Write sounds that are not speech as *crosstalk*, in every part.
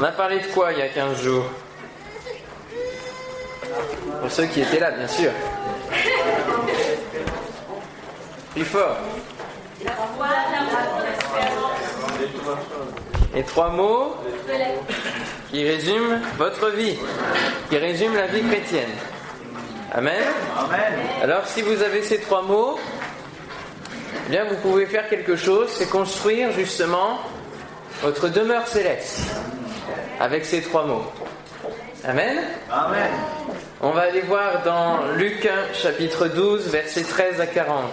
On a parlé de quoi il y a 15 jours? Pour ceux qui étaient là, bien sûr. Plus fort. Et trois mots qui résument votre vie, qui résument la vie chrétienne. Amen. Alors si vous avez ces trois mots, eh bien vous pouvez faire quelque chose, c'est construire justement votre demeure céleste avec ces trois mots. Amen. Amen. On va aller voir dans Luc chapitre 12 versets 13 à 40.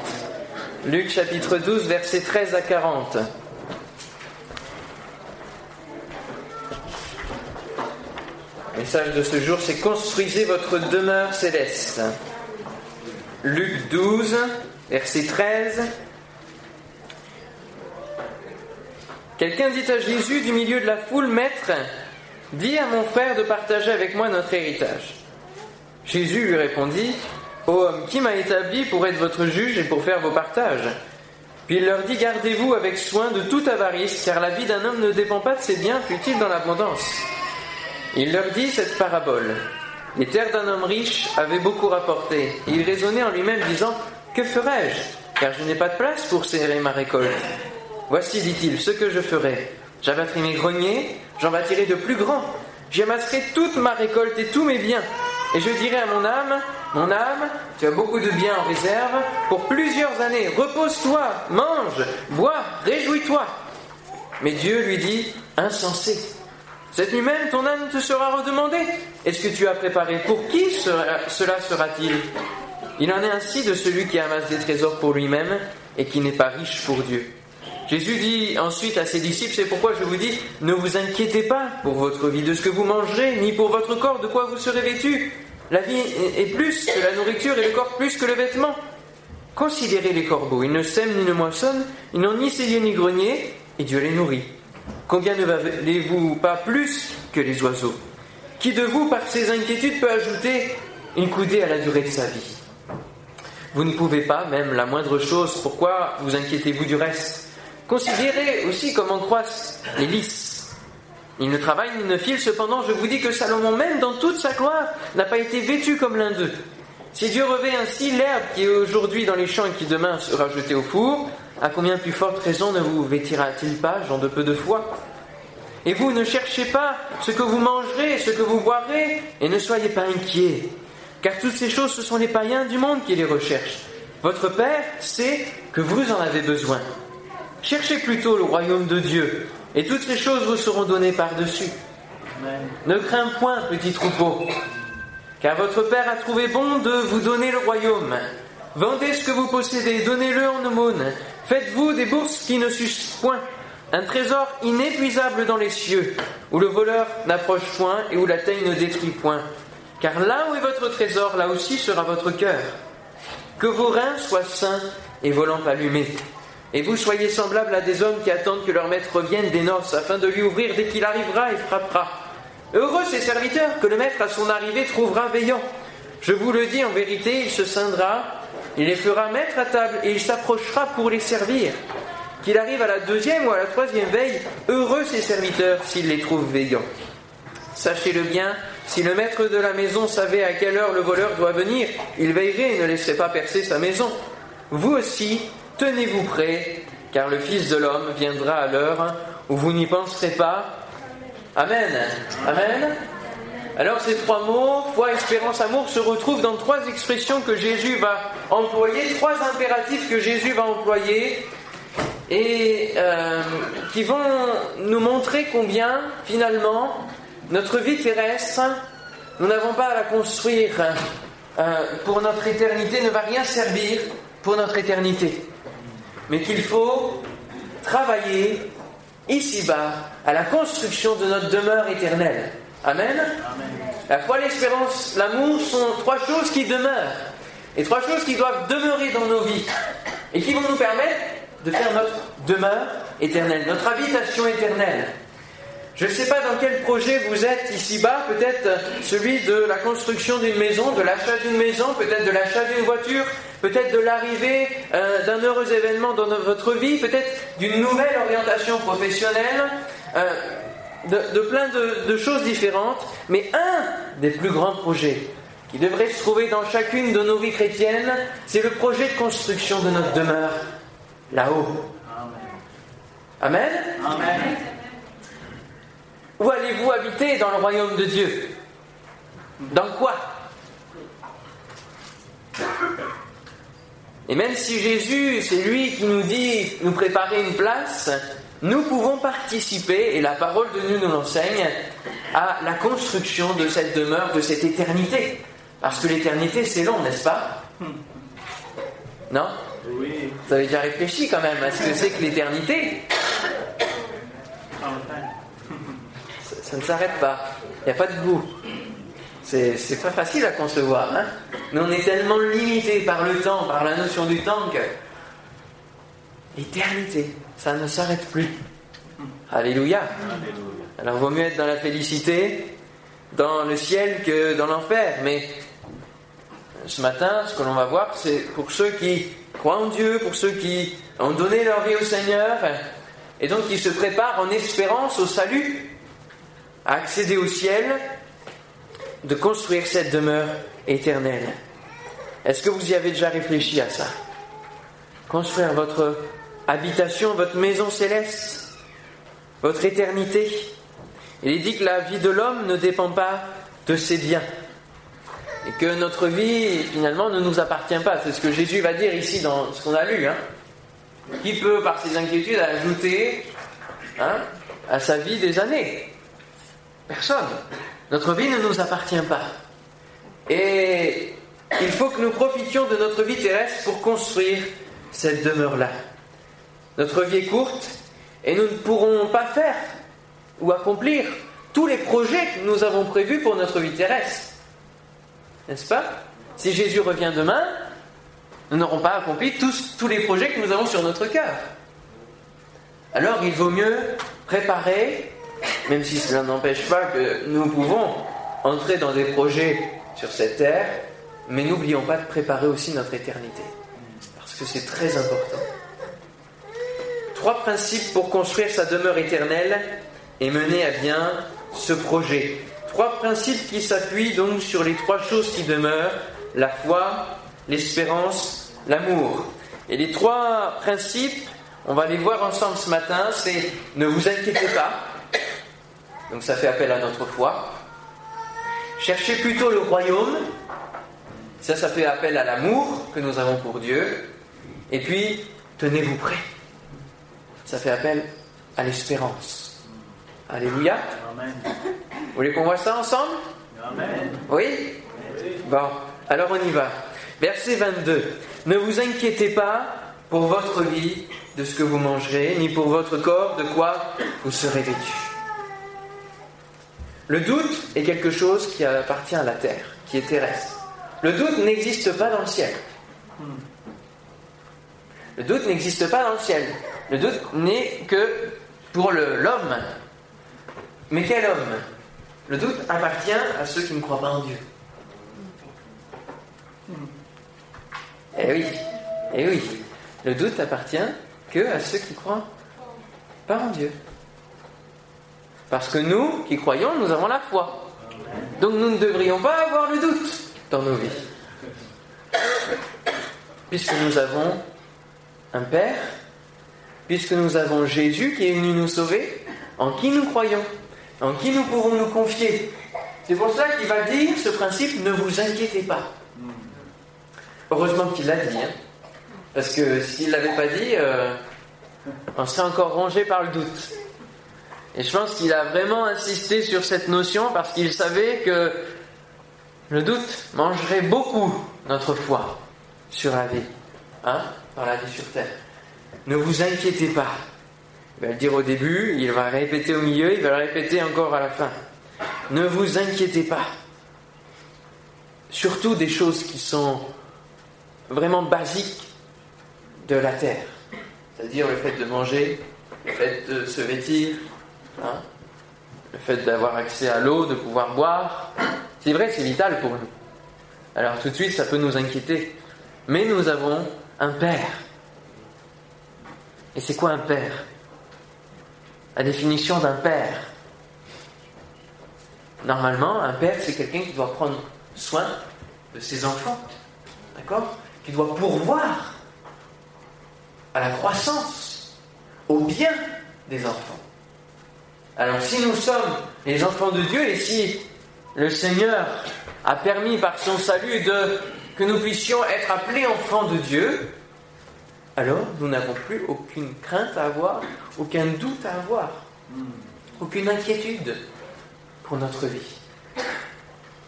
Luc chapitre 12 versets 13 à 40. Le message de ce jour, c'est construisez votre demeure céleste. Luc 12, verset 13. Quelqu'un dit à Jésus du milieu de la foule, Maître, dis à mon frère de partager avec moi notre héritage. Jésus lui répondit, Ô homme, qui m'a établi pour être votre juge et pour faire vos partages? Puis il leur dit, Gardez-vous avec soin de toute avarice, car la vie d'un homme ne dépend pas de ses biens, fut-il dans l'abondance. Il leur dit cette parabole. Les terres d'un homme riche avaient beaucoup rapporté. Et il raisonnait en lui-même, disant, Que ferai-je Car je n'ai pas de place pour serrer ma récolte. Voici, dit-il, ce que je ferai. J'abattrai mes greniers, j'en bâtirai de plus grands. J'y amasserai toute ma récolte et tous mes biens. Et je dirai à mon âme, mon âme, tu as beaucoup de biens en réserve pour plusieurs années. Repose-toi, mange, bois, réjouis-toi. Mais Dieu lui dit, insensé. Cette nuit même, ton âme te sera redemandée. Est-ce que tu as préparé? Pour qui cela sera-t-il? Il en est ainsi de celui qui amasse des trésors pour lui-même et qui n'est pas riche pour Dieu. Jésus dit ensuite à ses disciples, c'est pourquoi je vous dis, ne vous inquiétez pas pour votre vie de ce que vous mangerez, ni pour votre corps de quoi vous serez vêtu. La vie est plus que la nourriture et le corps plus que le vêtement. Considérez les corbeaux, ils ne sèment ni ne moissonnent, ils n'ont ni cellier ni grenier, et Dieu les nourrit. Combien ne valez-vous pas plus que les oiseaux? Qui de vous, par ses inquiétudes, peut ajouter une coudée à la durée de sa vie? Vous ne pouvez pas, même la moindre chose, pourquoi vous inquiétez-vous du reste? Considérez aussi comment croissent les lys. Ils ne travaillent ni ne filent, cependant je vous dis que Salomon même dans toute sa gloire n'a pas été vêtu comme l'un d'eux. Si Dieu revêt ainsi l'herbe qui est aujourd'hui dans les champs et qui demain sera jetée au four, à combien plus forte raison ne vous vêtira-t-il pas, gens de peu de foi? Et vous ne cherchez pas ce que vous mangerez, ce que vous boirez, et ne soyez pas inquiets, car toutes ces choses, ce sont les païens du monde qui les recherchent. Votre Père sait que vous en avez besoin. Cherchez plutôt le royaume de Dieu, et toutes ces choses vous seront données par-dessus. Ne crains point, petit troupeau, car votre Père a trouvé bon de vous donner le royaume. Vendez ce que vous possédez, donnez-le en aumône. Faites-vous des bourses qui ne sucent point, un trésor inépuisable dans les cieux, où le voleur n'approche point et où la taille ne détruit point. Car là où est votre trésor, là aussi sera votre cœur. Que vos reins soient sains et vos lampes allumées. Et vous soyez semblables à des hommes qui attendent que leur maître revienne des noces afin de lui ouvrir dès qu'il arrivera et frappera. Heureux ces serviteurs que le maître à son arrivée trouvera veillant. Je vous le dis en vérité, il se scindra, il les fera mettre à table et il s'approchera pour les servir. Qu'il arrive à la deuxième ou à la troisième veille, heureux ces serviteurs s'il les trouve veillants. Sachez-le bien, si le maître de la maison savait à quelle heure le voleur doit venir, il veillerait et ne laisserait pas percer sa maison. Vous aussi, tenez-vous prêts, car le Fils de l'homme viendra à l'heure où vous n'y penserez pas. Amen. Amen. Alors ces trois mots, foi, espérance, amour, se retrouvent dans trois expressions que Jésus va employer, trois impératifs que Jésus va employer, et euh, qui vont nous montrer combien, finalement, notre vie terrestre, nous n'avons pas à la construire euh, pour notre éternité, ne va rien servir pour notre éternité, mais qu'il faut travailler ici-bas à la construction de notre demeure éternelle. Amen. La foi, l'espérance, l'amour sont trois choses qui demeurent. Et trois choses qui doivent demeurer dans nos vies. Et qui vont nous permettre de faire notre demeure éternelle, notre habitation éternelle. Je ne sais pas dans quel projet vous êtes ici-bas, peut-être celui de la construction d'une maison, de l'achat d'une maison, peut-être de l'achat d'une voiture, peut-être de l'arrivée euh, d'un heureux événement dans votre vie, peut-être d'une nouvelle orientation professionnelle. Euh, de, plein de, choses différentes, mais un des plus grands projets qui devrait se trouver dans chacune de nos vies chrétiennes, c'est le projet de construction de notre demeure là-haut. Amen? Amen. Où allez-vous habiter dans le royaume de Dieu? Dans quoi? Et même si Jésus, c'est lui qui nous dit nous préparer une place, nous pouvons participer, et la parole de Dieu nous l'enseigne, à la construction de cette demeure, de cette éternité. Parce que l'éternité, c'est long, n'est-ce pas? Non? Oui. Vous avez déjà réfléchi quand même à ce que c'est que l'éternité ça, ne s'arrête pas. Il n'y a pas de goût. C'est pas facile à concevoir. Hein Mais on est tellement limité par le temps, par la notion du temps que l'éternité, ça ne s'arrête plus. Alléluia. Alors vaut mieux être dans la félicité, dans le ciel que dans l'enfer. Mais ce matin, ce que l'on va voir, c'est pour ceux qui croient en Dieu, pour ceux qui ont donné leur vie au Seigneur, et donc qui se préparent en espérance au salut, à accéder au ciel, de construire cette demeure éternelle. Est-ce que vous y avez déjà réfléchi à ça? Construire votre habitation, votre maison céleste, votre éternité. Il est dit que la vie de l'homme ne dépend pas de ses biens. Et que notre vie, finalement, ne nous appartient pas. C'est ce que Jésus va dire ici dans ce qu'on a lu. Hein. Qui peut, par ses inquiétudes, ajouter hein, à sa vie des années? Personne. Notre vie ne nous appartient pas. Et il faut que nous profitions de notre vie terrestre pour construire cette demeure-là. Notre vie est courte et nous ne pourrons pas faire ou accomplir tous les projets que nous avons prévus pour notre vie terrestre. N'est-ce pas? Si Jésus revient demain, nous n'aurons pas accompli tous, tous les projets que nous avons sur notre cœur. Alors il vaut mieux préparer même si cela n'empêche pas que nous pouvons entrer dans des projets sur cette terre, mais n'oublions pas de préparer aussi notre éternité, parce que c'est très important. Trois principes pour construire sa demeure éternelle et mener à bien ce projet. Trois principes qui s'appuient donc sur les trois choses qui demeurent, la foi, l'espérance, l'amour. Et les trois principes, on va les voir ensemble ce matin, c'est ne vous inquiétez pas, donc ça fait appel à notre foi. Cherchez plutôt le royaume. Ça, ça fait appel à l'amour que nous avons pour Dieu. Et puis, tenez-vous prêts. Ça fait appel à l'espérance. Alléluia. Amen. Vous voulez qu'on voit ça ensemble? Amen. Oui? Bon, alors on y va. Verset 22. Ne vous inquiétez pas pour votre vie de ce que vous mangerez, ni pour votre corps de quoi vous serez vêtus. Le doute est quelque chose qui appartient à la terre, qui est terrestre. Le doute n'existe pas dans le ciel. Le doute n'existe pas dans le ciel. Le doute n'est que pour l'homme. Mais quel homme? Le doute appartient à ceux qui ne croient pas en Dieu. Eh oui, eh oui. Le doute appartient que à ceux qui croient pas en Dieu. Parce que nous, qui croyons, nous avons la foi. Donc nous ne devrions pas avoir le doute dans nos vies. Puisque nous avons un Père, puisque nous avons Jésus qui est venu nous sauver, en qui nous croyons, en qui nous pouvons nous confier. C'est pour ça qu'il va dire ce principe, ne vous inquiétez pas. Heureusement qu'il l'a dit, hein. parce que s'il ne l'avait pas dit, euh, on serait encore rongé par le doute. Et je pense qu'il a vraiment insisté sur cette notion parce qu'il savait que le doute mangerait beaucoup notre foi sur la vie, hein, dans la vie sur terre. Ne vous inquiétez pas. Il va le dire au début, il va répéter au milieu, il va le répéter encore à la fin. Ne vous inquiétez pas. Surtout des choses qui sont vraiment basiques de la terre. C'est-à-dire le fait de manger, le fait de se vêtir, Hein? le fait d'avoir accès à l'eau, de pouvoir boire, c'est vrai, c'est vital pour nous. Alors tout de suite, ça peut nous inquiéter. Mais nous avons un Père. Et c'est quoi un Père? La définition d'un Père, normalement, un père, c'est quelqu'un qui doit prendre soin de ses enfants. D'accord? Qui doit pourvoir à la croissance, au bien des enfants. Alors si nous sommes les enfants de Dieu et si le Seigneur a permis par son salut que nous puissions être appelés enfants de Dieu, alors nous n'avons plus aucune crainte à avoir, aucun doute à avoir, aucune inquiétude pour notre vie.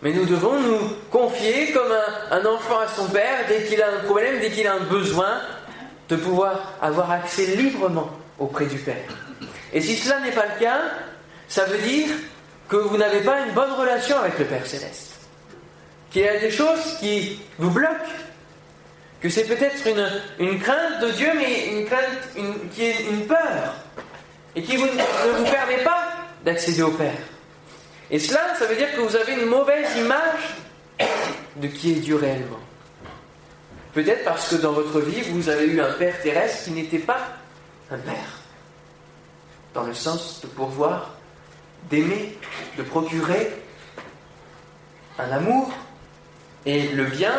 Mais nous devons nous confier comme un enfant à son père dès qu'il a un problème, dès qu'il a un besoin, de pouvoir avoir accès librement auprès du Père. Et si cela n'est pas le cas, ça veut dire que vous n'avez pas une bonne relation avec le Père céleste. Qu'il y a des choses qui vous bloquent. Que c'est peut-être une, crainte de Dieu, mais une crainte qui est une peur. Et qui ne vous permet pas d'accéder au Père. Et cela, ça veut dire que vous avez une mauvaise image de qui est Dieu réellement. Peut-être parce que dans votre vie, vous avez eu un Père terrestre qui n'était pas un Père. Dans le sens de pourvoir, d'aimer, de procurer un amour et le bien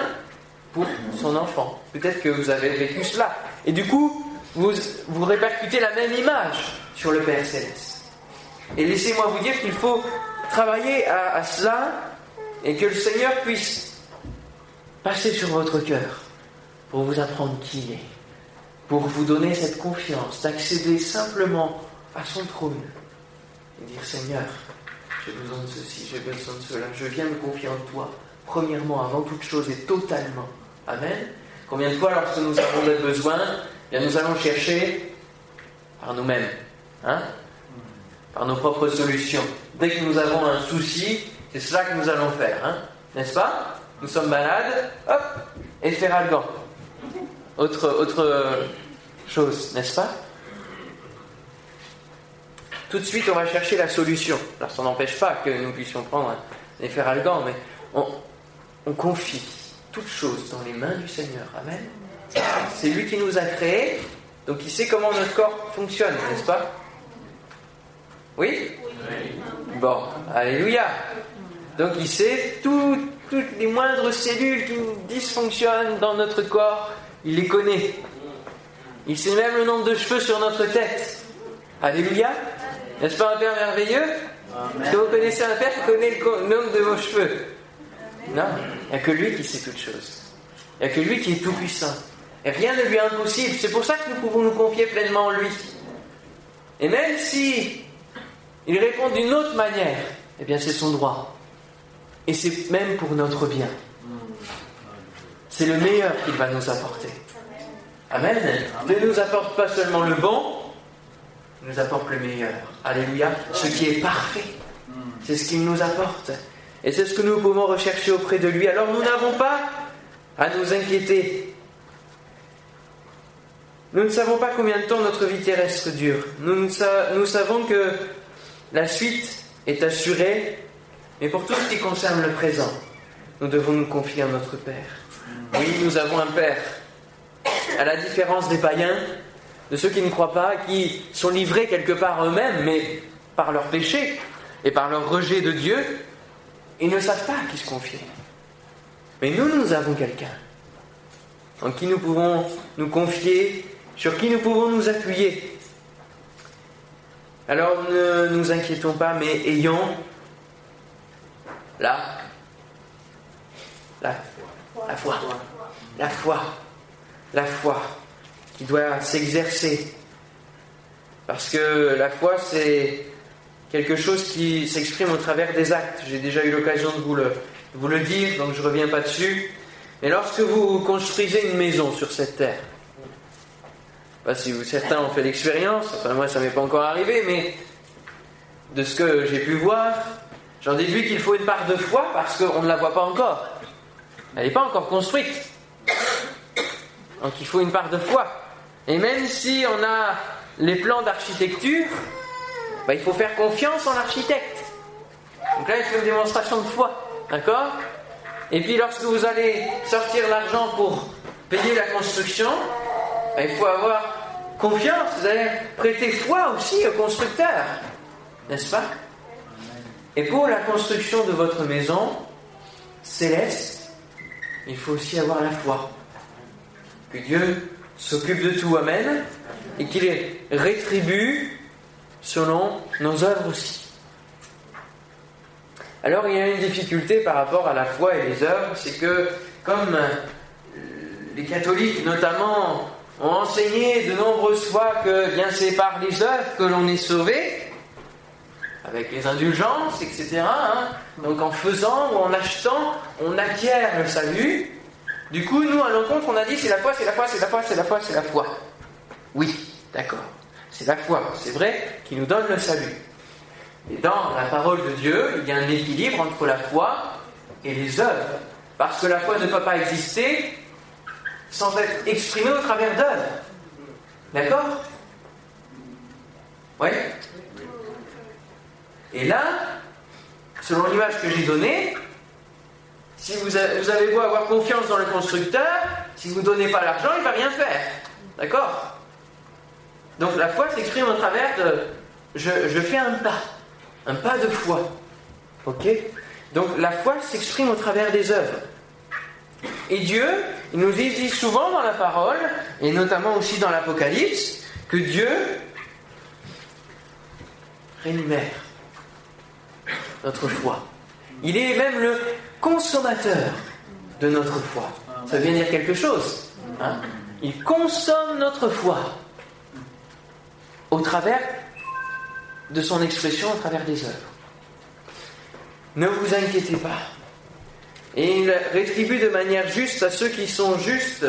pour son enfant. Peut-être que vous avez vécu cela. Et du coup, vous, vous répercutez la même image sur le Père céleste. Et laissez-moi vous dire qu'il faut travailler à, à, cela et que le Seigneur puisse passer sur votre cœur pour vous apprendre qui il est, pour vous donner cette confiance d'accéder simplement à son trône et dire Seigneur, j'ai besoin de ceci, j'ai besoin de cela, je viens me confier en toi, premièrement, avant toute chose et totalement. Amen. Combien de fois, lorsque nous avons des besoins, eh bien nous allons chercher par nous-mêmes, hein, par nos propres solutions. Dès que nous avons un souci, c'est cela que nous allons faire, hein, n'est-ce pas? Nous sommes malades, hop, et faire algan. Autre, autre chose, n'est-ce pas? Tout de suite, on va chercher la solution. Alors, ça n'empêche pas que nous puissions prendre faire algan, mais on, on confie toutes choses dans les mains du Seigneur. Amen. C'est lui qui nous a créés, donc il sait comment notre corps fonctionne, n'est-ce pas? Oui, Bon, alléluia. Donc il sait toutes les moindres cellules qui dysfonctionnent dans notre corps, il les connaît. Il sait même le nombre de cheveux sur notre tête. Alléluia. N'est-ce pas un Père merveilleux? Est-ce que vous connaissez un Père qui connaît le nombre de vos cheveux? Non, il n'y a que lui qui sait toutes choses. Il n'y a que lui qui est tout puissant. Et rien ne lui est impossible. C'est pour ça que nous pouvons nous confier pleinement en lui. Et même si il répond d'une autre manière, eh bien c'est son droit. Et c'est même pour notre bien. C'est le meilleur qu'il va nous apporter. Amen. Il ne nous apporte pas seulement le bon, nous apporte le meilleur. Alléluia. Ce qui est parfait. C'est ce qu'il nous apporte. Et c'est ce que nous pouvons rechercher auprès de lui. Alors nous n'avons pas à nous inquiéter. Nous ne savons pas combien de temps notre vie terrestre dure. Nous, nous savons que la suite est assurée, mais pour tout ce qui concerne le présent, nous devons nous confier à notre Père. Oui, nous avons un Père. À la différence des païens, de ceux qui ne croient pas, qui sont livrés quelque part eux-mêmes, mais par leur péché et par leur rejet de Dieu, ils ne savent pas à qui se confier. Mais nous, nous avons quelqu'un en qui nous pouvons nous confier, sur qui nous pouvons nous appuyer. Alors ne nous inquiétons pas, mais ayons la, la, la foi, la foi, la foi qui doit s'exercer. Parce que la foi, c'est quelque chose qui s'exprime au travers des actes. J'ai déjà eu l'occasion de vous le, vous le dire, donc je ne reviens pas dessus. Mais lorsque vous construisez une maison sur cette terre, pas si certains ont fait l'expérience, enfin moi ça m'est pas encore arrivé, mais de ce que j'ai pu voir, j'en déduis qu'il faut une part de foi parce qu'on ne la voit pas encore. Elle n'est pas encore construite. Donc il faut une part de foi. Et même si on a les plans d'architecture, bah, il faut faire confiance en l'architecte. Donc là, il faut une démonstration de foi. D'accord? Et puis lorsque vous allez sortir l'argent pour payer la construction, ben, il faut avoir confiance, vous allez prêter foi aussi au constructeur. N'est-ce pas? Et pour la construction de votre maison céleste, il faut aussi avoir la foi. Que Dieu s'occupe de tout, Amen, et qu'il les rétribue selon nos œuvres aussi. Alors il y a une difficulté par rapport à la foi et les œuvres, c'est que comme les catholiques notamment ont enseigné de nombreuses fois que bien c'est par les œuvres que l'on est sauvé, avec les indulgences, etc. Hein. Donc en faisant ou en achetant, on acquiert le salut. Du coup, nous, à l'encontre, on a dit c'est la foi, c'est la foi, c'est la foi, c'est la foi, c'est la foi. Oui, d'accord. C'est la foi, c'est vrai, qui nous donne le salut. Et dans la parole de Dieu, il y a un équilibre entre la foi et les œuvres. Parce que la foi ne peut pas exister sans être exprimée au travers d'œuvres. D'accord? Oui? Et là, selon l'image que j'ai donnée, si vous avez, beau avoir confiance dans le constructeur, si vous ne donnez pas l'argent, il ne va rien faire. D'accord? Donc la foi s'exprime au travers de je fais un pas un pas de foi. Ok? Donc la foi s'exprime au travers des œuvres. Et Dieu, il nous dit souvent dans la parole, et notamment aussi dans l'Apocalypse, que Dieu rémunère notre foi. Il est même le consommateur de notre foi. Ça veut dire quelque chose. Hein il consomme notre foi au travers de son expression à travers des œuvres. Ne vous inquiétez pas. Il rétribue de manière juste à ceux qui sont justes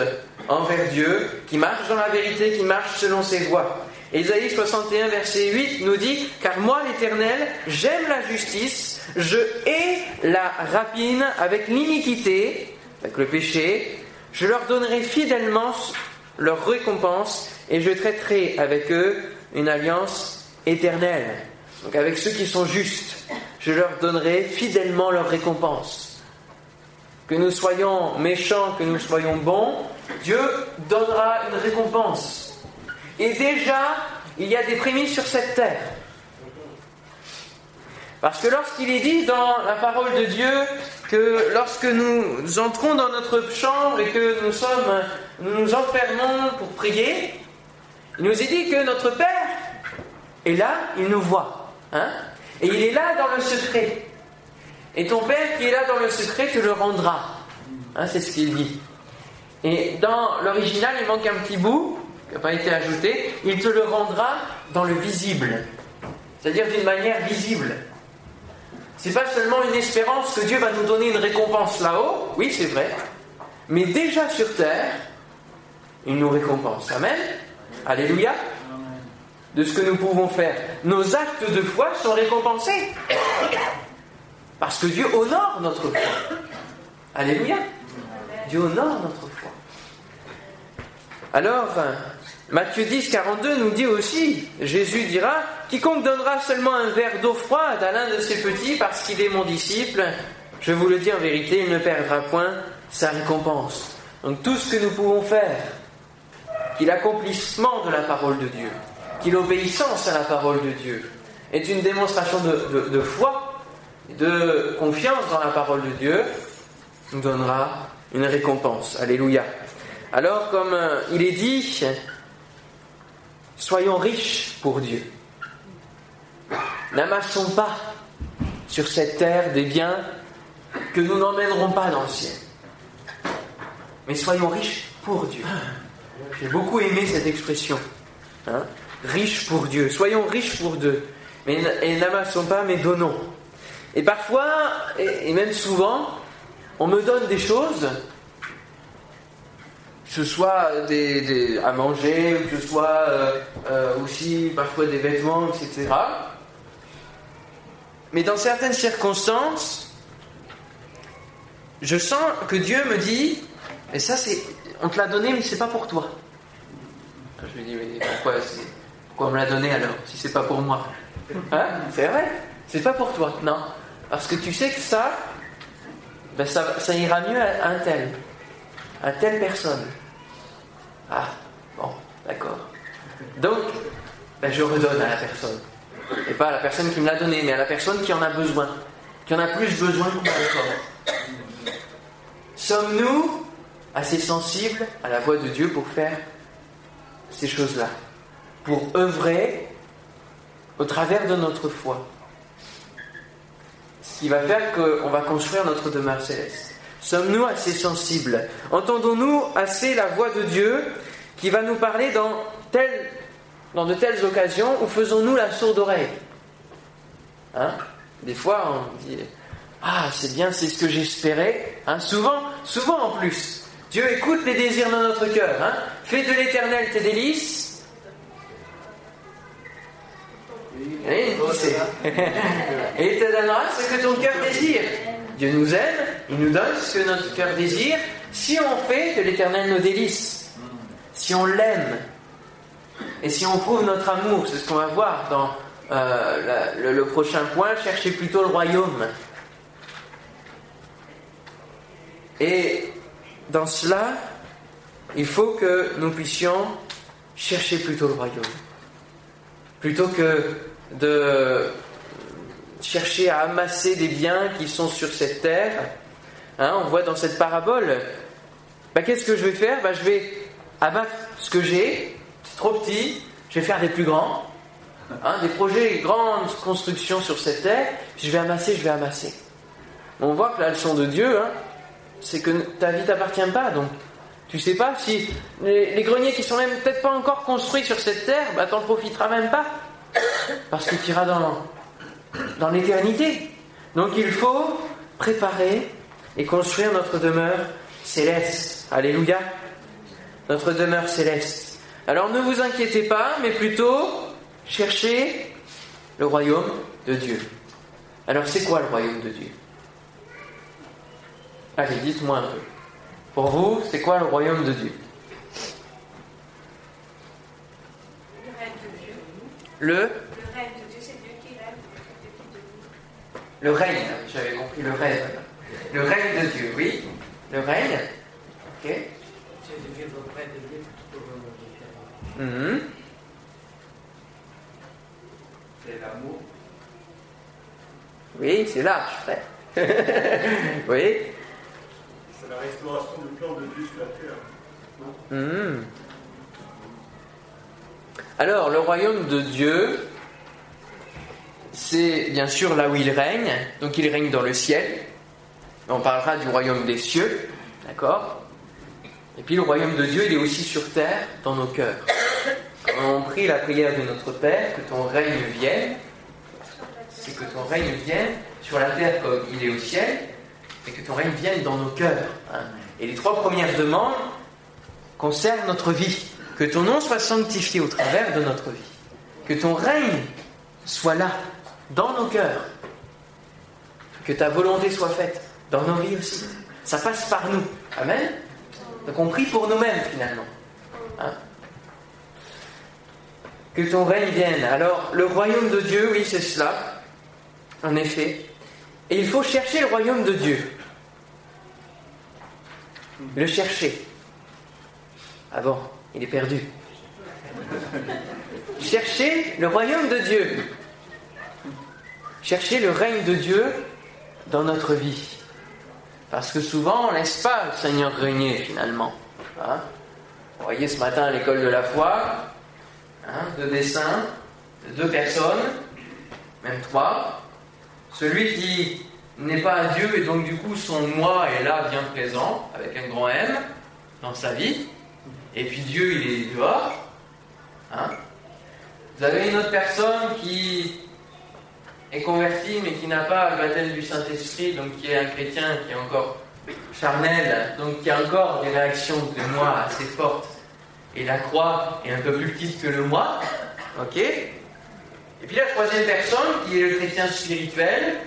envers Dieu, qui marchent dans la vérité, qui marchent selon ses voies. Ésaïe 61, verset 8 nous dit Car moi, l'Éternel, j'aime la justice, je hais la rapine avec l'iniquité, avec le péché, je leur donnerai fidèlement leur récompense et je traiterai avec eux une alliance éternel. Donc avec ceux qui sont justes, je leur donnerai fidèlement leur récompense. Que nous soyons méchants, que nous soyons bons, Dieu donnera une récompense. Et déjà, il y a des prémices sur cette terre. Parce que lorsqu'il est dit dans la parole de Dieu que lorsque nous entrons dans notre chambre et que nous sommes, nous enfermons pour prier, il nous est dit que notre Père et là, il nous voit. Hein et il est là dans le secret. Et ton Père qui est là dans le secret te le rendra. Hein, c'est ce qu'il dit. Et dans l'original, il manque un petit bout qui n'a pas été ajouté. Il te le rendra dans le visible. C'est-à-dire d'une manière visible. C'est pas seulement une espérance que Dieu va nous donner une récompense là-haut. Oui, c'est vrai. Mais déjà sur terre, il nous récompense. Amen. Alléluia de ce que nous pouvons faire. Nos actes de foi sont récompensés. Parce que Dieu honore notre foi. Alléluia. Dieu honore notre foi. Alors, Matthieu 10, 42 nous dit aussi, Jésus dira, quiconque donnera seulement un verre d'eau froide à l'un de ses petits parce qu'il est mon disciple, je vous le dis en vérité, il ne perdra point sa récompense. Donc tout ce que nous pouvons faire, qui l'accomplissement de la parole de Dieu, qu'il l'obéissance à la parole de Dieu est une démonstration de, de, foi, de confiance dans la parole de Dieu, nous donnera une récompense. Alléluia. Alors, comme euh, il est dit, soyons riches pour Dieu. N'amassons pas sur cette terre des biens que nous n'emmènerons pas dans le ciel. Mais soyons riches pour Dieu. J'ai beaucoup aimé cette expression. Hein riches pour Dieu. Soyons riches pour Dieu. Mais, et n'amassons pas, mais donnons. Et parfois, et, même souvent, on me donne des choses, ce soit des, à manger, que ce soit euh, euh, aussi parfois des vêtements, etc. Mais dans certaines circonstances, je sens que Dieu me dit, et ça c'est, on te l'a donné, mais c'est pas pour toi. Je me dis, mais pourquoi pourquoi me l'a donné alors, si c'est pas pour moi? Hein? C'est vrai? C'est pas pour toi, non. Parce que tu sais que ça, ben ça, ça ira mieux à, un tel, à telle personne. Ah, bon, d'accord. Donc, ben je redonne à la personne. et pas à la personne qui me l'a donné, mais à la personne qui en a besoin, qui en a plus besoin Sommes-nous assez sensibles à la voix de Dieu pour faire ces choses-là, pour œuvrer au travers de notre foi Ce qui va faire qu'on va construire notre demeure céleste. Sommes-nous assez sensibles? Entendons-nous assez la voix de Dieu qui va nous parler dans, dans de telles occasions ou faisons-nous la sourde oreille? Hein? Des fois, on dit Ah, c'est bien, c'est ce que j'espérais. Hein? Souvent, souvent en plus. Dieu écoute les désirs de notre cœur. Hein? Fais de l'éternel tes délices. Et il *laughs* te donnera ce que ton cœur désire. Dieu nous aime, il nous donne ce que notre cœur désire, si on fait de l'éternel nos délices, si on l'aime, et si on prouve notre amour, c'est ce qu'on va voir dans euh, le, prochain point, cherchez plutôt le royaume. Et dans cela, il faut que nous puissions chercher plutôt le royaume. Plutôt que de chercher à amasser des biens qui sont sur cette terre. Hein, on voit dans cette parabole, bah, qu'est-ce que je vais faire? Bah, Je vais abattre ce que j'ai, c'est trop petit, je vais faire des plus grands, hein, des projets, grandes constructions sur cette terre, je vais amasser, je vais amasser. On voit que la leçon de Dieu, hein, c'est que ta vie t'appartient pas, donc tu sais pas si les, greniers qui sont même peut-être pas encore construits sur cette terre, bah t'en profiteras même pas, parce que tu iras dans, dans l'éternité. Donc il faut préparer et construire notre demeure céleste. Alléluia. Notre demeure céleste. Alors ne vous inquiétez pas, mais plutôt cherchez le royaume de Dieu. Alors c'est quoi le royaume de Dieu? Allez, dites-moi un peu. Pour vous, c'est quoi le royaume de Dieu? Le Le règne, j'avais compris le règne. Le règne de Dieu, oui. Le règne. Ok. Mmh. C'est l'amour. Oui, c'est large, frère. *laughs* oui. C'est la restauration du plan de Dieu sur la terre. Mmh. Alors, le royaume de Dieu, c'est bien sûr là où il règne, donc il règne dans le ciel. On parlera du royaume des cieux, d'accord? Et puis le royaume de Dieu, il est aussi sur terre, dans nos cœurs. on prie la prière de notre Père, que ton règne vienne, c'est que ton règne vienne sur la terre comme il est au ciel, et que ton règne vienne dans nos cœurs. Hein? Et les trois premières demandes concernent notre vie. Que ton nom soit sanctifié au travers de notre vie. Que ton règne soit là, dans nos cœurs. Que ta volonté soit faite dans nos vies aussi. Ça passe par nous. Amen. Donc on prie pour nous-mêmes finalement. Hein? que ton règne vienne. Alors le royaume de Dieu, oui c'est cela, en effet. Et il faut chercher le royaume de Dieu. Le chercher. Ah bon, il est perdu. Chercher le royaume de Dieu. Chercher le règne de Dieu dans notre vie. Parce que souvent, on ne laisse pas le Seigneur régner finalement. Hein? Vous voyez ce matin à l'école de la foi, hein, deux dessins, de deux personnes, même trois. Celui qui n'est pas Dieu et donc du coup son moi est là bien présent, avec un grand M, dans sa vie. Et puis Dieu, il est dehors. Hein? Vous avez une autre personne qui est converti mais qui n'a pas le baptême du Saint-Esprit, donc qui est un chrétien qui est encore charnel, donc qui a encore des réactions de moi assez fortes, et la croix est un peu plus petite que le moi, ok? Et puis la troisième personne, qui est le chrétien spirituel,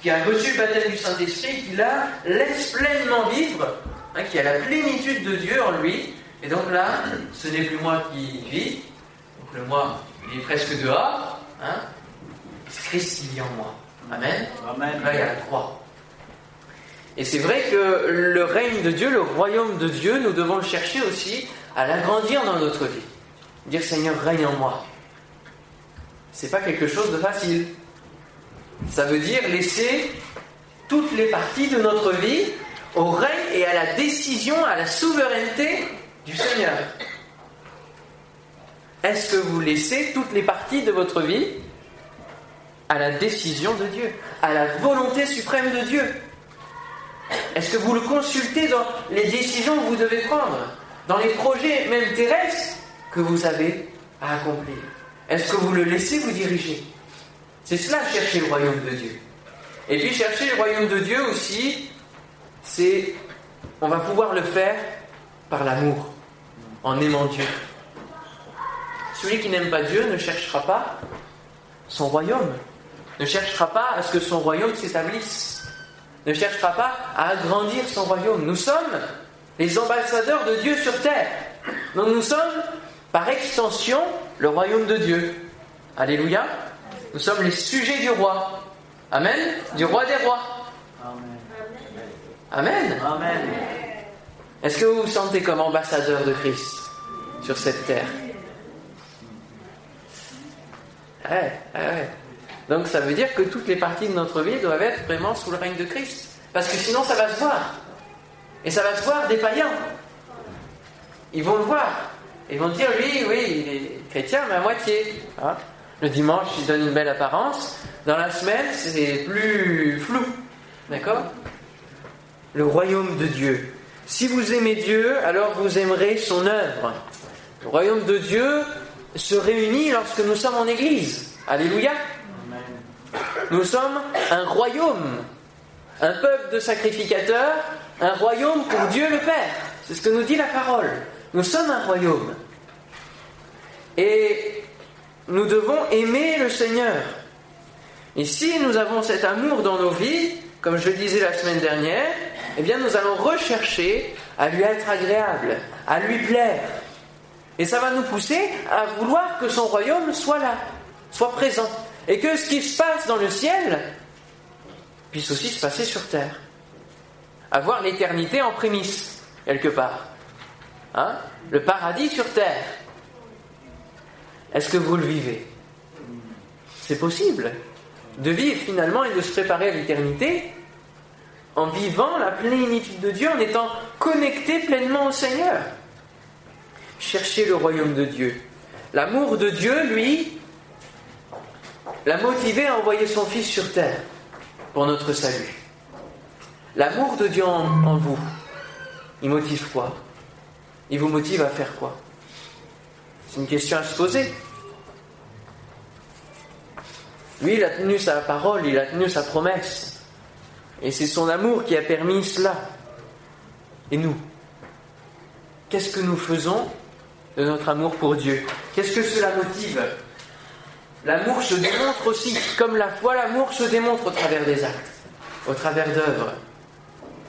qui a reçu le baptême du Saint-Esprit, qui là laisse pleinement vivre, hein, qui a la plénitude de Dieu en lui, et donc là, ce n'est plus moi qui vis, donc le moi, il est presque dehors, hein, Christ qui vit en moi. Amen. Amen. Là, il y a la croix. Et c'est vrai que le règne de Dieu, le royaume de Dieu, nous devons le chercher aussi à l'agrandir dans notre vie. Dire Seigneur, règne en moi. c'est pas quelque chose de facile. Ça veut dire laisser toutes les parties de notre vie au règne et à la décision, à la souveraineté du Seigneur. Est-ce que vous laissez toutes les parties de votre vie à la décision de Dieu, à la volonté suprême de Dieu Est-ce que vous le consultez dans les décisions que vous devez prendre, dans les projets même terrestres que vous avez à accomplir? Est-ce que vous le laissez vous diriger? C'est cela, chercher le royaume de Dieu. Et puis chercher le royaume de Dieu aussi, c'est, on va pouvoir le faire par l'amour, en aimant Dieu. Celui qui n'aime pas Dieu ne cherchera pas son royaume, ne cherchera pas à ce que son royaume s'établisse, ne cherchera pas à agrandir son royaume. Nous sommes les ambassadeurs de Dieu sur terre. Donc nous sommes, par extension, le royaume de Dieu. Alléluia. Nous sommes les sujets du roi. Amen. Du roi des rois. Amen. Amen. Est-ce que vous vous sentez comme ambassadeur de Christ sur cette terre? Ouais, ouais. Donc ça veut dire que toutes les parties de notre vie doivent être vraiment sous le règne de Christ. Parce que sinon ça va se voir. Et ça va se voir des païens. Ils vont le voir. Ils vont dire, lui, oui, il est chrétien, mais à moitié. Hein. le dimanche, il donne une belle apparence. Dans la semaine, c'est plus flou. D'accord? Le royaume de Dieu. Si vous aimez Dieu, alors vous aimerez son œuvre. Le royaume de Dieu se réunit lorsque nous sommes en Église. Alléluia. Nous sommes un royaume, un peuple de sacrificateurs, un royaume pour Dieu le Père. C'est ce que nous dit la parole. Nous sommes un royaume. Et nous devons aimer le Seigneur. Et si nous avons cet amour dans nos vies, comme je le disais la semaine dernière, eh bien nous allons rechercher à lui être agréable, à lui plaire. Et ça va nous pousser à vouloir que son royaume soit là, soit présent. Et que ce qui se passe dans le ciel puisse aussi se passer sur terre. Avoir l'éternité en prémisse, quelque part. Hein? Le paradis sur terre. Est-ce que vous le vivez? C'est possible de vivre finalement et de se préparer à l'éternité en vivant la plénitude de Dieu, en étant connecté pleinement au Seigneur. Cherchez le royaume de Dieu. L'amour de Dieu, lui, l'a motivé à envoyer son Fils sur terre pour notre salut. L'amour de Dieu en, vous, il motive quoi? Il vous motive à faire quoi? C'est une question à se poser. Lui, il a tenu sa parole, il a tenu sa promesse. Et c'est son amour qui a permis cela. Et nous Qu'est-ce que nous faisons de notre amour pour Dieu? Qu'est-ce que cela motive? L'amour se démontre aussi, comme la foi, l'amour se démontre au travers des actes, au travers d'œuvres.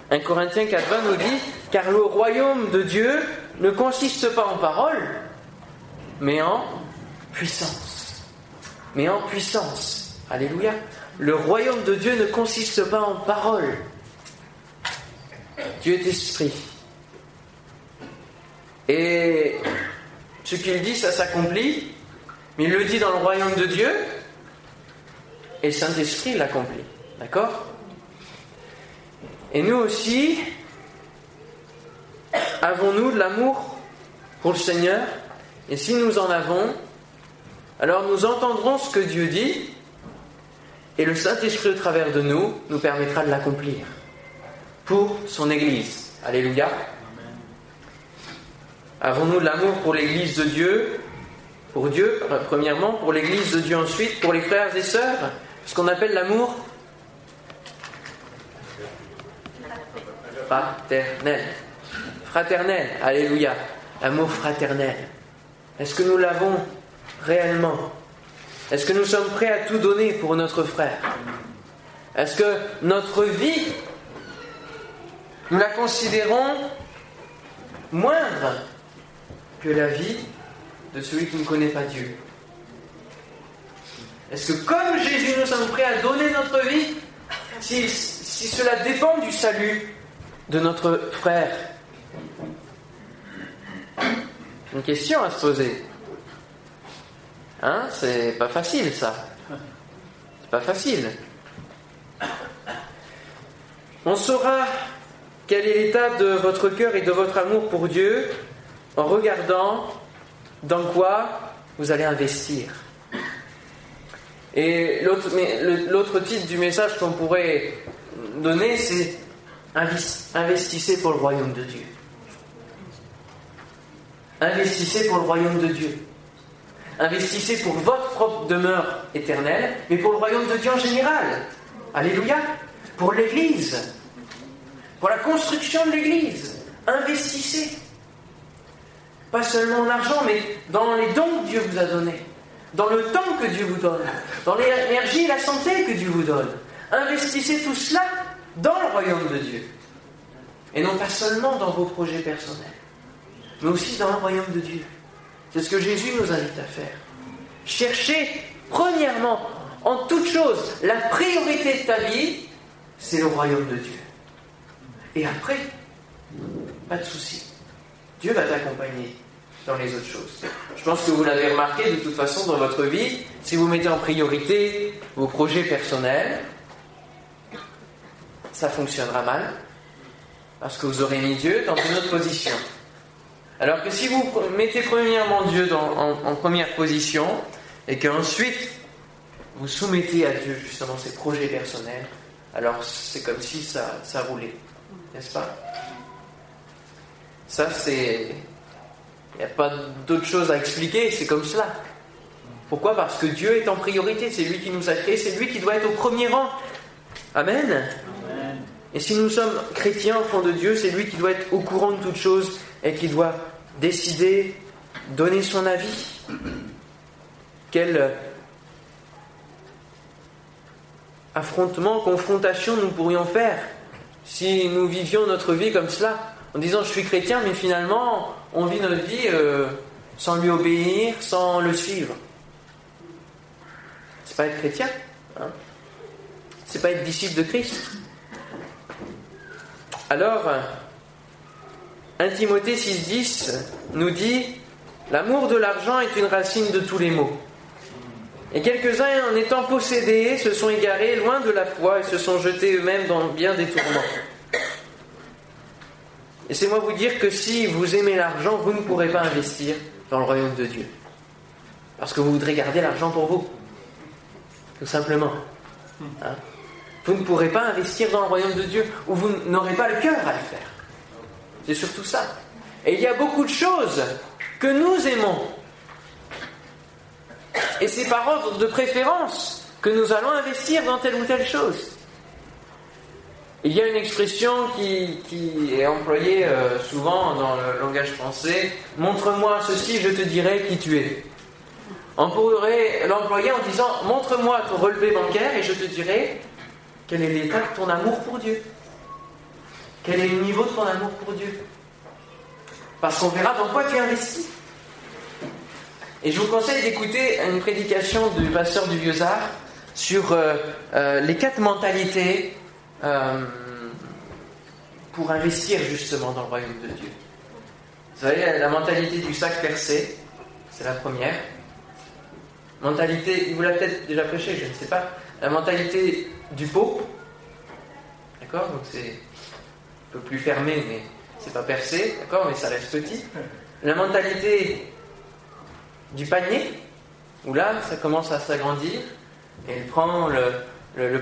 1 Corinthiens 4.20 nous dit Car le royaume de Dieu ne consiste pas en parole, mais en puissance. Mais en puissance. Alléluia. Le royaume de Dieu ne consiste pas en parole. Dieu est esprit. Et ce qu'il dit, ça s'accomplit, mais il le dit dans le royaume de Dieu, et le Saint-Esprit l'accomplit. D'accord? Et nous aussi, avons-nous de l'amour pour le Seigneur? Et si nous en avons, alors nous entendrons ce que Dieu dit, et le Saint-Esprit au travers de nous nous permettra de l'accomplir pour son Église. Alléluia. Avons-nous de l'amour pour l'Église de Dieu? Pour Dieu, premièrement, pour l'Église de Dieu ensuite, pour les frères et sœurs Ce qu'on appelle l'amour fraternel. Fraternel, alléluia. L'amour fraternel. Est-ce que nous l'avons réellement? Est-ce que nous sommes prêts à tout donner pour notre frère? Est-ce que notre vie, nous la considérons moindre que la vie de celui qui ne connaît pas Dieu Est-ce que comme Jésus, nous sommes prêts à donner notre vie si, cela dépend du salut de notre frère? Une question à se poser. Hein? C'est pas facile ça. C'est pas facile. On saura quel est l'état de votre cœur et de votre amour pour Dieu en regardant dans quoi vous allez investir? Et l'autre titre du message qu'on pourrait donner, c'est Investissez pour le royaume de Dieu. Investissez pour le royaume de Dieu. Investissez pour votre propre demeure éternelle, mais pour le royaume de Dieu en général. Alléluia. Pour l'Église. Pour la construction de l'Église. Investissez. Pas seulement en argent, mais dans les dons que Dieu vous a donnés. Dans le temps que Dieu vous donne. Dans l'énergie et la santé que Dieu vous donne. Investissez tout cela dans le royaume de Dieu. Et non pas seulement dans vos projets personnels, mais aussi dans le royaume de Dieu. C'est ce que Jésus nous invite à faire. Cherchez, premièrement, en toute chose, la priorité de ta vie, c'est le royaume de Dieu. Et après, pas de souci. Dieu va t'accompagner dans les autres choses. Je pense que vous l'avez remarqué de toute façon dans votre vie, si vous mettez en priorité vos projets personnels, ça fonctionnera mal, parce que vous aurez mis Dieu dans une autre position. Alors que si vous mettez premièrement Dieu en, première position, et qu'ensuite vous soumettez à Dieu justement ses projets personnels, alors c'est comme si ça, ça roulait, n'est-ce pas? Ça, c'est. Il n'y a pas d'autre chose à expliquer, c'est comme cela. Pourquoi? Parce que Dieu est en priorité, c'est lui qui nous a créés, c'est lui qui doit être au premier rang. Amen. Et si nous sommes chrétiens fond de Dieu, c'est lui qui doit être au courant de toutes choses et qui doit décider, donner son avis. Quel affrontement, confrontation nous pourrions faire si nous vivions notre vie comme cela, en disant je suis chrétien, mais finalement on vit notre vie euh, sans lui obéir, sans le suivre. C'est pas être chrétien, hein c'est pas être disciple de Christ. Alors, 1 Timothée 6,10 nous dit L'amour de l'argent est une racine de tous les maux. Et quelques-uns, en étant possédés, se sont égarés loin de la foi et se sont jetés eux-mêmes dans bien des tourments. Et c'est moi vous dire que si vous aimez l'argent, vous ne pourrez pas investir dans le royaume de Dieu. Parce que vous voudrez garder l'argent pour vous. Tout simplement. Hein? Vous ne pourrez pas investir dans le royaume de Dieu ou vous n'aurez pas le cœur à le faire. C'est surtout ça. Et il y a beaucoup de choses que nous aimons. Et c'est par ordre de préférence que nous allons investir dans telle ou telle chose. Il y a une expression qui, est employée euh, souvent dans le langage français Montre-moi ceci, je te dirai qui tu es. On pourrait l'employer en disant Montre-moi ton relevé bancaire et je te dirai quel est l'état de ton amour pour Dieu Quel est le niveau de ton amour pour Dieu Parce qu'on verra dans quoi tu investis. Et je vous conseille d'écouter une prédication du pasteur du Vieux-Art sur euh, euh, les quatre mentalités euh, pour investir justement dans le royaume de Dieu. Vous savez, la mentalité du sac percé, c'est la première. Mentalité, il vous l'a peut-être déjà prêché, je ne sais pas. La mentalité du pot. D'accord Donc c'est un peu plus fermé, mais c'est pas percé, d'accord Mais ça reste petit. La mentalité du panier, où là, ça commence à s'agrandir, et elle prend le,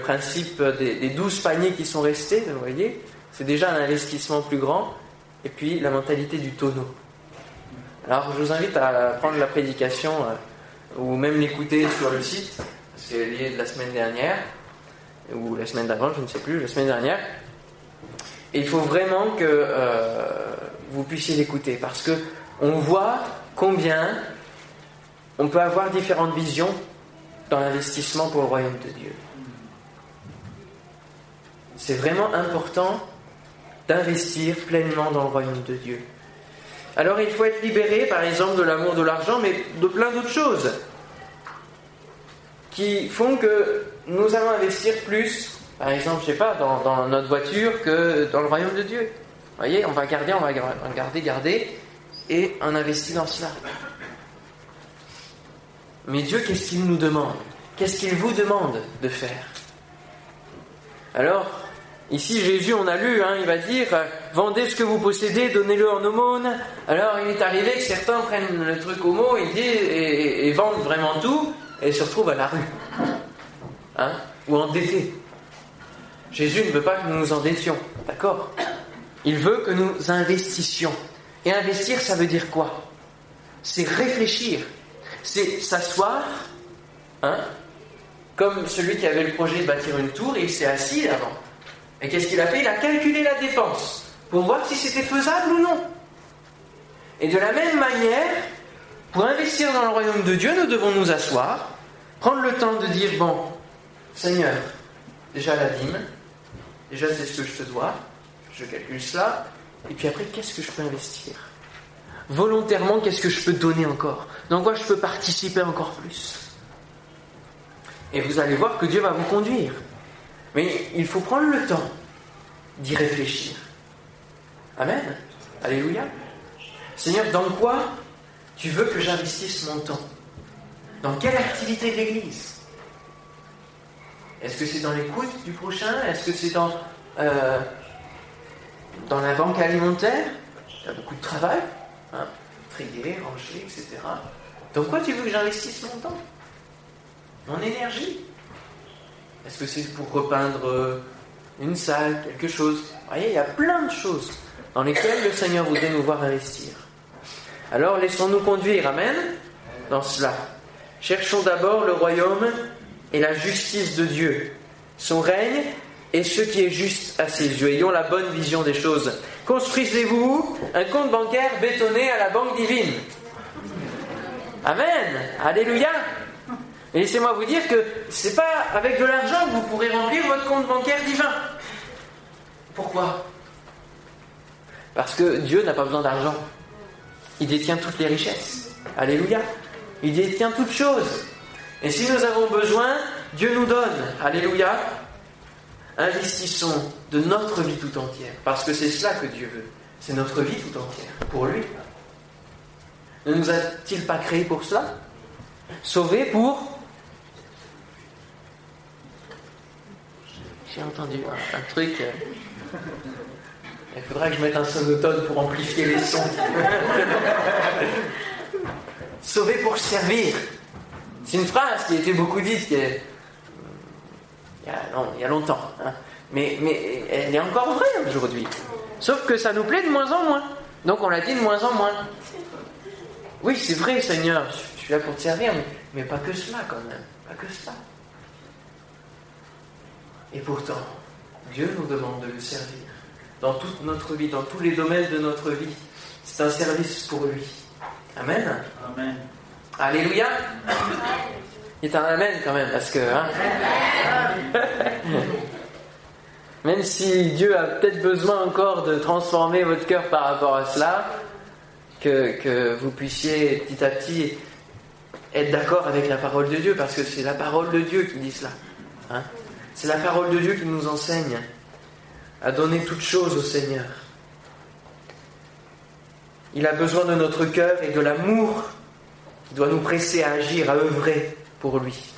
principe des, des 12 paniers qui sont restés, vous voyez, c'est déjà un investissement plus grand, et puis la mentalité du tonneau. Alors je vous invite à prendre la prédication, euh, ou même l'écouter sur le site, parce qu'elle est liée de la semaine dernière, ou la semaine d'avant, je ne sais plus, la semaine dernière. Et il faut vraiment que euh, vous puissiez l'écouter parce que on voit combien on peut avoir différentes visions dans l'investissement pour le royaume de Dieu. C'est vraiment important d'investir pleinement dans le royaume de Dieu. Alors il faut être libéré, par exemple, de l'amour de l'argent, mais de plein d'autres choses qui font que nous allons investir plus, par exemple, je sais pas, dans, notre voiture que dans le royaume de Dieu. Vous voyez, on va garder, on va garder, garder, et on investit dans cela. Mais Dieu, qu'est-ce qu'il nous demande? Qu'est-ce qu'il vous demande de faire? Alors, ici Jésus, on a lu, hein, il va dire, vendez ce que vous possédez, donnez-le en aumône. Alors il est arrivé que certains prennent le truc au mot et, et, et vendent vraiment tout et se retrouvent à la rue. Hein, ou endettés. Jésus ne veut pas que nous nous endettions, d'accord? Il veut que nous investissions. Et investir, ça veut dire quoi? C'est réfléchir, c'est s'asseoir, hein comme celui qui avait le projet de bâtir une tour, il s'est assis avant. Et qu'est-ce qu'il a fait? Il a calculé la dépense pour voir si c'était faisable ou non. Et de la même manière, pour investir dans le royaume de Dieu, nous devons nous asseoir, prendre le temps de dire, bon, Seigneur, déjà la dîme, déjà c'est ce que je te dois, je calcule cela, et puis après, qu'est-ce que je peux investir? Volontairement, qu'est-ce que je peux donner encore? Dans quoi je peux participer encore plus? Et vous allez voir que Dieu va vous conduire. Mais il faut prendre le temps d'y réfléchir. Amen. Alléluia. Seigneur, dans quoi tu veux que j'investisse mon temps? Dans quelle activité de l'Église? Est-ce que c'est dans l'écoute du prochain? Est-ce que c'est dans, euh, la banque alimentaire? Il y a beaucoup de travail. Hein Trier, ranger, etc. Dans quoi tu veux que j'investisse mon temps? Mon énergie? Est-ce que c'est pour repeindre euh, une salle, quelque chose? Vous voyez, il y a plein de choses dans lesquelles le Seigneur voudrait nous voir investir. Alors laissons-nous conduire, Amen, dans cela. Cherchons d'abord le royaume et la justice de Dieu, son règne et ce qui est juste à ses yeux. Ayons la bonne vision des choses. Construisez-vous un compte bancaire bétonné à la banque divine. Amen. Alléluia. Et laissez-moi vous dire que c'est pas avec de l'argent que vous pourrez remplir votre compte bancaire divin. Pourquoi? Parce que Dieu n'a pas besoin d'argent. Il détient toutes les richesses. Alléluia. Il détient toutes choses. Et si nous avons besoin, Dieu nous donne. Alléluia. Investissons de notre vie tout entière. Parce que c'est cela que Dieu veut. C'est notre vie tout entière. Pour lui. Ne nous a-t-il pas créés pour cela? Sauvés pour... J'ai entendu un, truc... Il faudra que je mette un sonotone pour amplifier les sons. *laughs* Sauvé pour servir. C'est une phrase qui a été beaucoup dite il, y a, longtemps. Hein. Mais, elle est encore vraie aujourd'hui. Sauf que ça nous plaît de moins en moins. Donc on l'a dit de moins en moins. Oui, c'est vrai, Seigneur, je suis là pour te servir, mais pas que cela quand même. Pas que cela. Et pourtant, Dieu nous demande de le servir dans toute notre vie, dans tous les domaines de notre vie. C'est un service pour lui. Amen. Amen. Alléluia. Il est un Amen quand même, parce que. Hein, même si Dieu a peut-être besoin encore de transformer votre cœur par rapport à cela, que, que vous puissiez petit à petit être d'accord avec la parole de Dieu, parce que c'est la parole de Dieu qui dit cela. Hein. C'est la parole de Dieu qui nous enseigne à donner toutes choses au Seigneur. Il a besoin de notre cœur et de l'amour qui doit nous presser à agir, à œuvrer pour lui.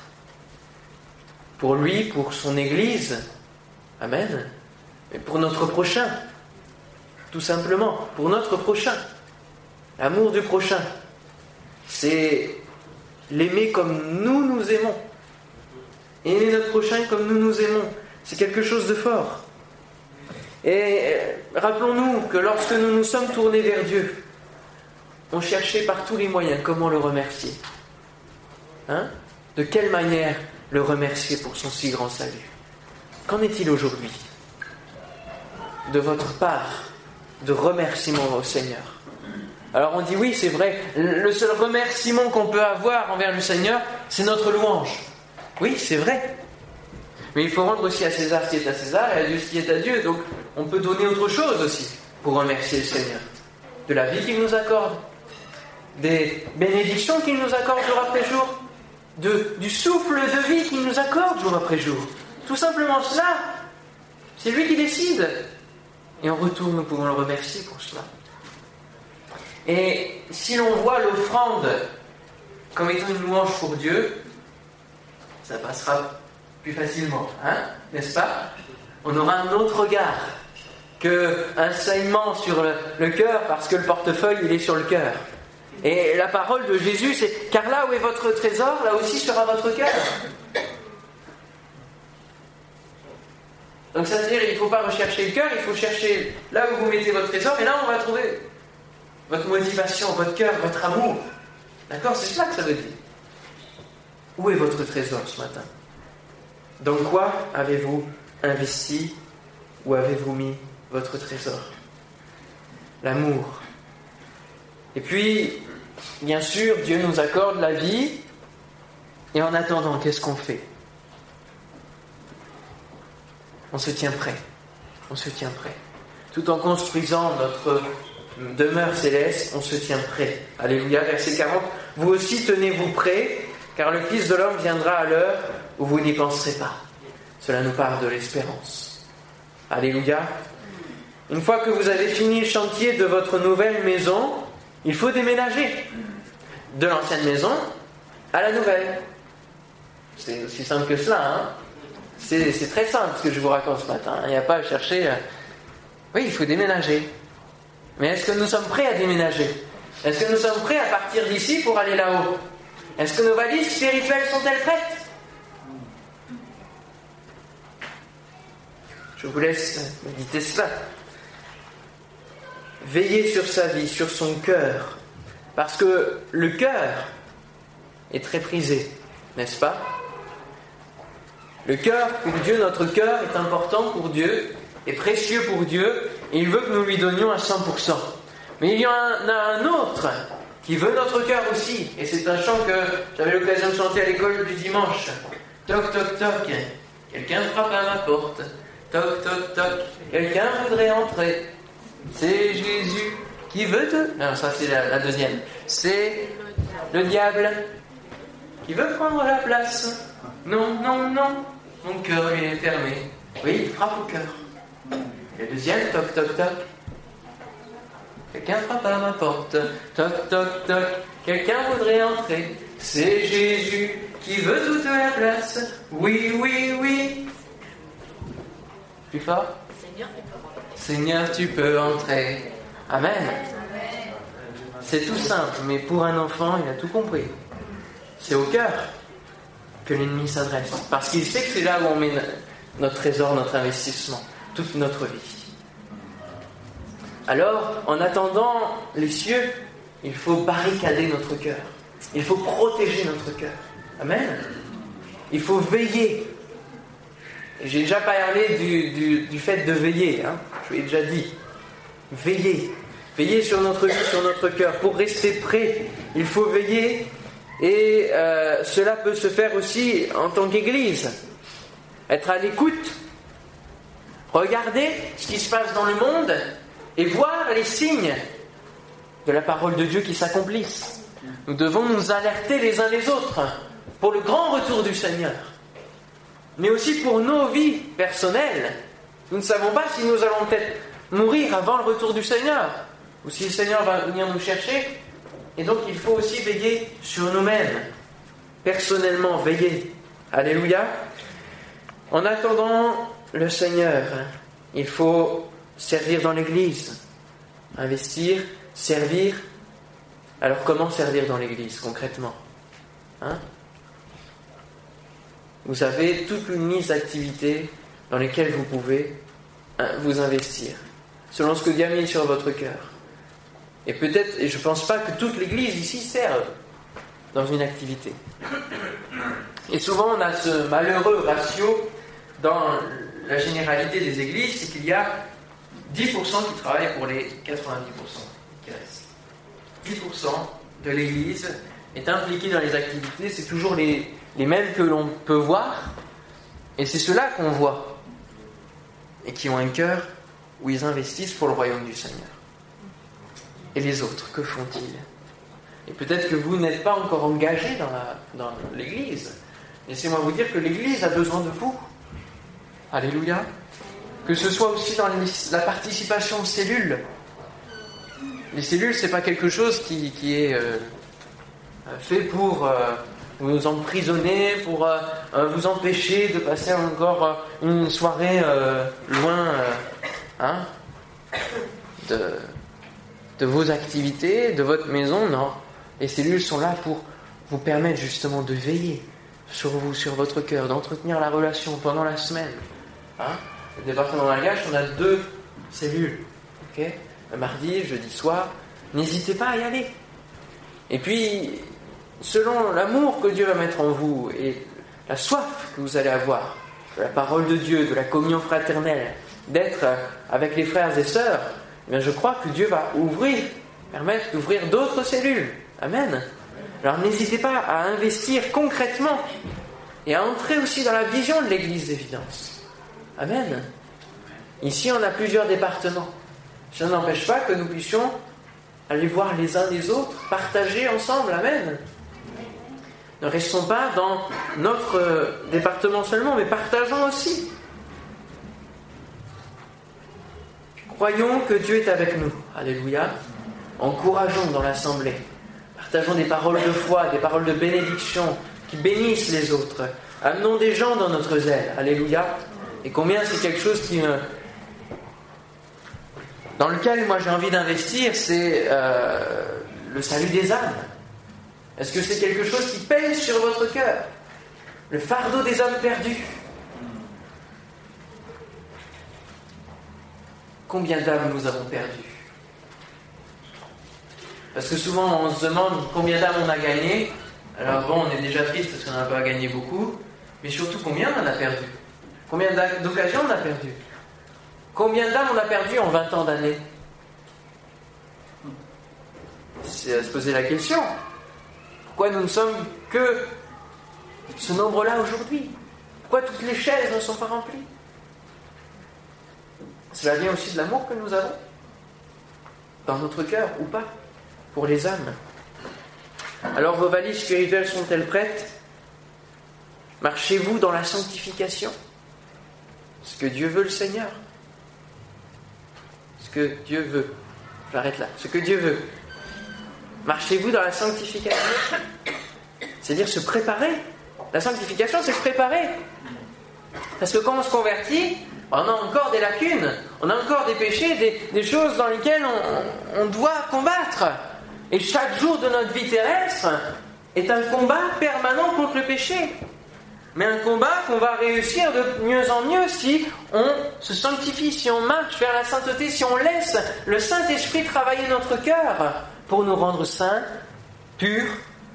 Pour lui, pour son Église. Amen. Et pour notre prochain. Tout simplement, pour notre prochain. L'amour du prochain. C'est l'aimer comme nous nous aimons. Aimer notre prochain comme nous nous aimons. C'est quelque chose de fort. Et euh, rappelons-nous que lorsque nous nous sommes tournés vers Dieu, on cherchait par tous les moyens comment le remercier. Hein? De quelle manière le remercier pour son si grand salut? Qu'en est-il aujourd'hui de votre part de remerciement au Seigneur? Alors on dit oui, c'est vrai, le seul remerciement qu'on peut avoir envers le Seigneur, c'est notre louange. Oui, c'est vrai. Mais il faut rendre aussi à César ce qui est à César et à Dieu ce qui est à Dieu. Donc on peut donner autre chose aussi pour remercier le Seigneur. De la vie qu'il nous accorde, des bénédictions qu'il nous accorde jour après jour, du souffle de vie qu'il nous accorde jour après jour. Tout simplement cela. C'est lui qui décide. Et en retour, nous pouvons le remercier pour cela. Et si l'on voit l'offrande comme étant une louange pour Dieu, ça passera plus facilement, hein, n'est-ce pas? On aura un autre regard qu'un saignement sur le, cœur parce que le portefeuille il est sur le cœur. Et la parole de Jésus, c'est car là où est votre trésor, là aussi sera votre cœur. Donc ça veut dire qu'il ne faut pas rechercher le cœur, il faut chercher là où vous mettez votre trésor, et là on va trouver votre motivation, votre cœur, votre amour. D'accord? C'est cela que ça veut dire. Où est votre trésor ce matin? Dans quoi avez-vous investi Où avez-vous mis votre trésor? L'amour. Et puis, bien sûr, Dieu nous accorde la vie. Et en attendant, qu'est-ce qu'on fait? On se tient prêt. On se tient prêt. Tout en construisant notre demeure céleste, on se tient prêt. Alléluia. Verset 40. Vous aussi tenez-vous prêts, car le Fils de l'homme viendra à l'heure où vous n'y penserez pas. Cela nous parle de l'espérance. Alléluia. Une fois que vous avez fini le chantier de votre nouvelle maison, il faut déménager de l'ancienne maison à la nouvelle. C'est aussi simple que cela. Hein c'est très simple ce que je vous raconte ce matin. Il n'y a pas à chercher. Oui, il faut déménager. Mais est-ce que nous sommes prêts à déménager? Est-ce que nous sommes prêts à partir d'ici pour aller là-haut? Est-ce que nos valises spirituelles sont-elles prêtes Je vous laisse méditer cela. Veillez sur sa vie, sur son cœur, parce que le cœur est très prisé, n'est-ce pas? Le cœur pour Dieu, notre cœur est important pour Dieu, est précieux pour Dieu, et il veut que nous lui donnions à 100%. Mais il y en a un autre qui veut notre cœur aussi, et c'est un chant que j'avais l'occasion de chanter à l'école du dimanche. Toc, toc, toc, quelqu'un frappe à ma porte. Toc, toc, toc, quelqu'un voudrait entrer. C'est Jésus qui veut te... Non, ça c'est la, deuxième. C'est le diable qui veut prendre la place. Non, non, non. Mon cœur il est fermé. Oui, il frappe au cœur. Et le deuxième, toc, toc, toc. Quelqu'un frappe à ma porte. Toc, toc, toc. Quelqu'un voudrait entrer. C'est Jésus qui veut toute la place. Oui, oui, oui. Plus fort Seigneur, tu peux entrer. Amen. C'est tout simple, mais pour un enfant, il a tout compris. C'est au cœur que l'ennemi s'adresse. Parce qu'il sait que c'est là où on met notre trésor, notre investissement, toute notre vie. Alors, en attendant les cieux, il faut barricader notre cœur. Il faut protéger notre cœur. Amen. Il faut veiller. J'ai déjà parlé du, du, fait de veiller. Hein. Je l'ai déjà dit. Veiller. Veiller sur notre vie, sur notre cœur. Pour rester prêt, il faut veiller. Et euh, cela peut se faire aussi en tant qu'Église. Être à l'écoute. Regarder ce qui se passe dans le monde et voir les signes de la parole de Dieu qui s'accomplissent. Nous devons nous alerter les uns les autres pour le grand retour du Seigneur, mais aussi pour nos vies personnelles. Nous ne savons pas si nous allons peut-être mourir avant le retour du Seigneur, ou si le Seigneur va venir nous chercher. Et donc il faut aussi veiller sur nous-mêmes, personnellement veiller. Alléluia. En attendant le Seigneur, il faut servir dans l'Église, investir, servir. Alors comment servir dans l'Église concrètement hein Vous avez toute une liste d'activités dans lesquelles vous pouvez hein, vous investir, selon ce que Dieu a mis sur votre cœur. Et peut-être, et je ne pense pas que toute l'Église ici serve dans une activité. Et souvent on a ce malheureux ratio dans la généralité des églises, c'est qu'il y a 10% qui travaillent pour les 90% qui restent. 10% de l'Église est impliqué dans les activités, c'est toujours les, les mêmes que l'on peut voir, et c'est ceux-là qu'on voit, et qui ont un cœur où ils investissent pour le royaume du Seigneur. Et les autres, que font-ils? Et peut-être que vous n'êtes pas encore engagé dans l'Église. Laissez-moi vous dire que l'Église a besoin de vous. Alléluia que ce soit aussi dans la participation aux cellules. Les cellules, c'est pas quelque chose qui, est euh, fait pour vous emprisonner, pour vous empêcher de passer encore une soirée loin hein, de, de vos activités, de votre maison. Non, les cellules sont là pour vous permettre justement de veiller sur vous, sur votre cœur, d'entretenir la relation pendant la semaine. Hein département malgache, on a deux cellules. le mardi, jeudi soir. N'hésitez pas à y aller. Et puis, selon l'amour que Dieu va mettre en vous et la soif que vous allez avoir de la parole de Dieu, de la communion fraternelle, d'être avec les frères et sœurs, eh je crois que Dieu va ouvrir, permettre d'ouvrir d'autres cellules. Amen. Alors n'hésitez pas à investir concrètement et à entrer aussi dans la vision de l'Église d'évidence. Amen. Ici, on a plusieurs départements. Ça n'empêche pas que nous puissions aller voir les uns les autres, partager ensemble. Amen. Ne restons pas dans notre département seulement, mais partageons aussi. Croyons que Dieu est avec nous. Alléluia. Encourageons dans l'assemblée. Partageons des paroles de foi, des paroles de bénédiction qui bénissent les autres. Amenons des gens dans notre zèle. Alléluia. Et combien c'est quelque chose qui me... Dans lequel moi j'ai envie d'investir, c'est euh, le salut des âmes. Est-ce que c'est quelque chose qui pèse sur votre cœur? Le fardeau des âmes perdues. Combien d'âmes nous avons perdues? Parce que souvent on se demande combien d'âmes on a gagné. Alors bon, on est déjà triste parce qu'on n'a pas gagné beaucoup, mais surtout combien on a perdu? Combien d'occasions on a perdu Combien d'âmes on a perdu en 20 ans d'années C'est à se poser la question. Pourquoi nous ne sommes que ce nombre-là aujourd'hui Pourquoi toutes les chaises ne sont pas remplies Cela vient aussi de l'amour que nous avons dans notre cœur ou pas pour les âmes. Alors vos valises spirituelles sont-elles prêtes? Marchez-vous dans la sanctification? Ce que Dieu veut le Seigneur. Ce que Dieu veut. J'arrête là. Ce que Dieu veut. Marchez-vous dans la sanctification C'est-à-dire se préparer. La sanctification, c'est se préparer. Parce que quand on se convertit, on a encore des lacunes, on a encore des péchés, des, choses dans lesquelles on doit combattre. Et chaque jour de notre vie terrestre est un combat permanent contre le péché. Mais un combat qu'on va réussir de mieux en mieux si on se sanctifie, si on marche vers la sainteté, si on laisse le Saint-Esprit travailler notre cœur pour nous rendre saints, purs,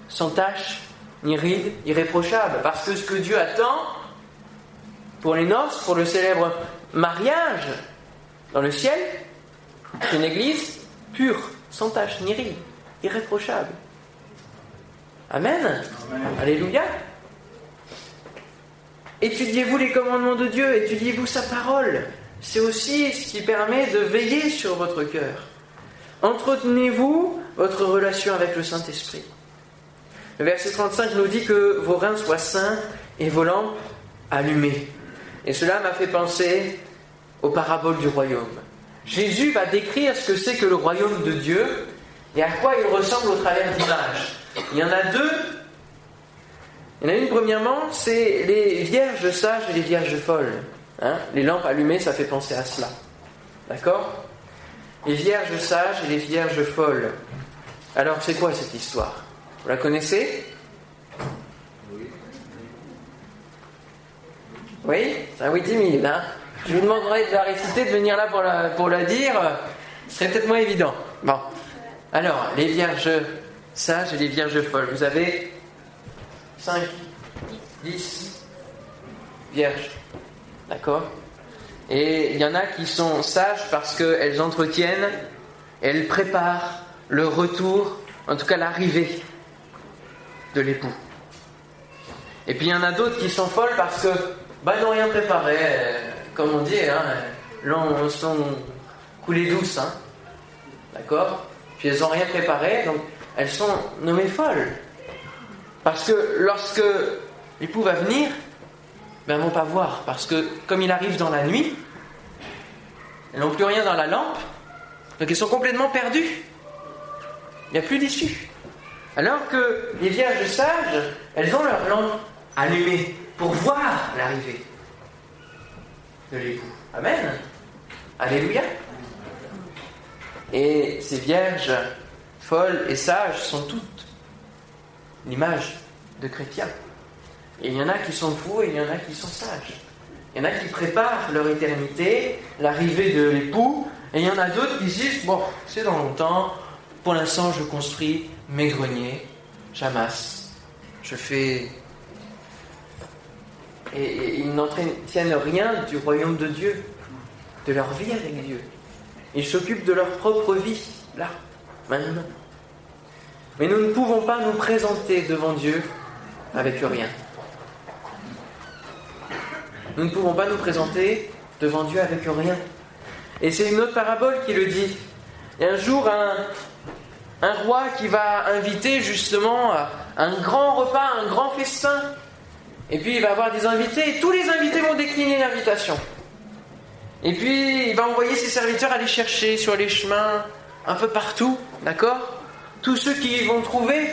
sans tache, ni ride, irréprochables. Parce que ce que Dieu attend pour les noces, pour le célèbre mariage dans le ciel, c'est une église pure, sans tache, ni ride irréprochable. Amen. Alléluia. Étudiez-vous les commandements de Dieu, étudiez-vous sa parole. C'est aussi ce qui permet de veiller sur votre cœur. Entretenez-vous votre relation avec le Saint-Esprit. Le verset 35 nous dit que vos reins soient saints et vos lampes allumées. Et cela m'a fait penser aux paraboles du royaume. Jésus va décrire ce que c'est que le royaume de Dieu et à quoi il ressemble au travers d'images. Il y en a deux. Il y en a une, premièrement, c'est les vierges sages et les vierges folles. Hein les lampes allumées, ça fait penser à cela. D'accord? Les vierges sages et les vierges folles. Alors, c'est quoi cette histoire? Vous la connaissez? Oui? C'est un oui timide. Hein Je vous demanderai de la réciter, de venir là pour la, pour la dire. Ce serait peut-être moins évident. Bon. Alors, les vierges sages et les vierges folles. Vous avez 5, 10 vierges. D'accord Et il y en a qui sont sages parce qu'elles entretiennent, elles préparent le retour, en tout cas l'arrivée de l'époux. Et puis il y en a d'autres qui sont folles parce que bah, n'ont rien préparé, comme on dit, hein, l'ont sont coulées douces. Hein. D'accord puis elles n'ont rien préparé, donc elles sont nommées folles. Parce que lorsque l'époux va venir, ben, elles ne vont pas voir. Parce que comme il arrive dans la nuit, elles n'ont plus rien dans la lampe, donc elles sont complètement perdues. Il n'y a plus d'issue. Alors que les vierges sages, elles ont leur lampe allumée pour voir l'arrivée de l'époux. Amen. Alléluia. Et ces vierges folles et sages sont toutes l'image de chrétiens. Et il y en a qui sont fous et il y en a qui sont sages. Il y en a qui préparent leur éternité, l'arrivée de l'époux, et il y en a d'autres qui disent, bon, c'est dans longtemps, pour l'instant je construis mes greniers, j'amasse, je fais... Et, ils n'entretiennent rien du royaume de Dieu, de leur vie avec Dieu. Ils s'occupent de leur propre vie, là, maintenant. Mais nous ne pouvons pas nous présenter devant Dieu avec rien. Nous ne pouvons pas nous présenter devant Dieu avec rien. Et c'est une autre parabole qui le dit. A un jour un, un roi qui va inviter justement un grand repas, un grand festin. Et puis il va avoir des invités et tous les invités vont décliner l'invitation. Et puis il va envoyer ses serviteurs aller chercher sur les chemins un peu partout, d'accord? Tous ceux qui vont trouver.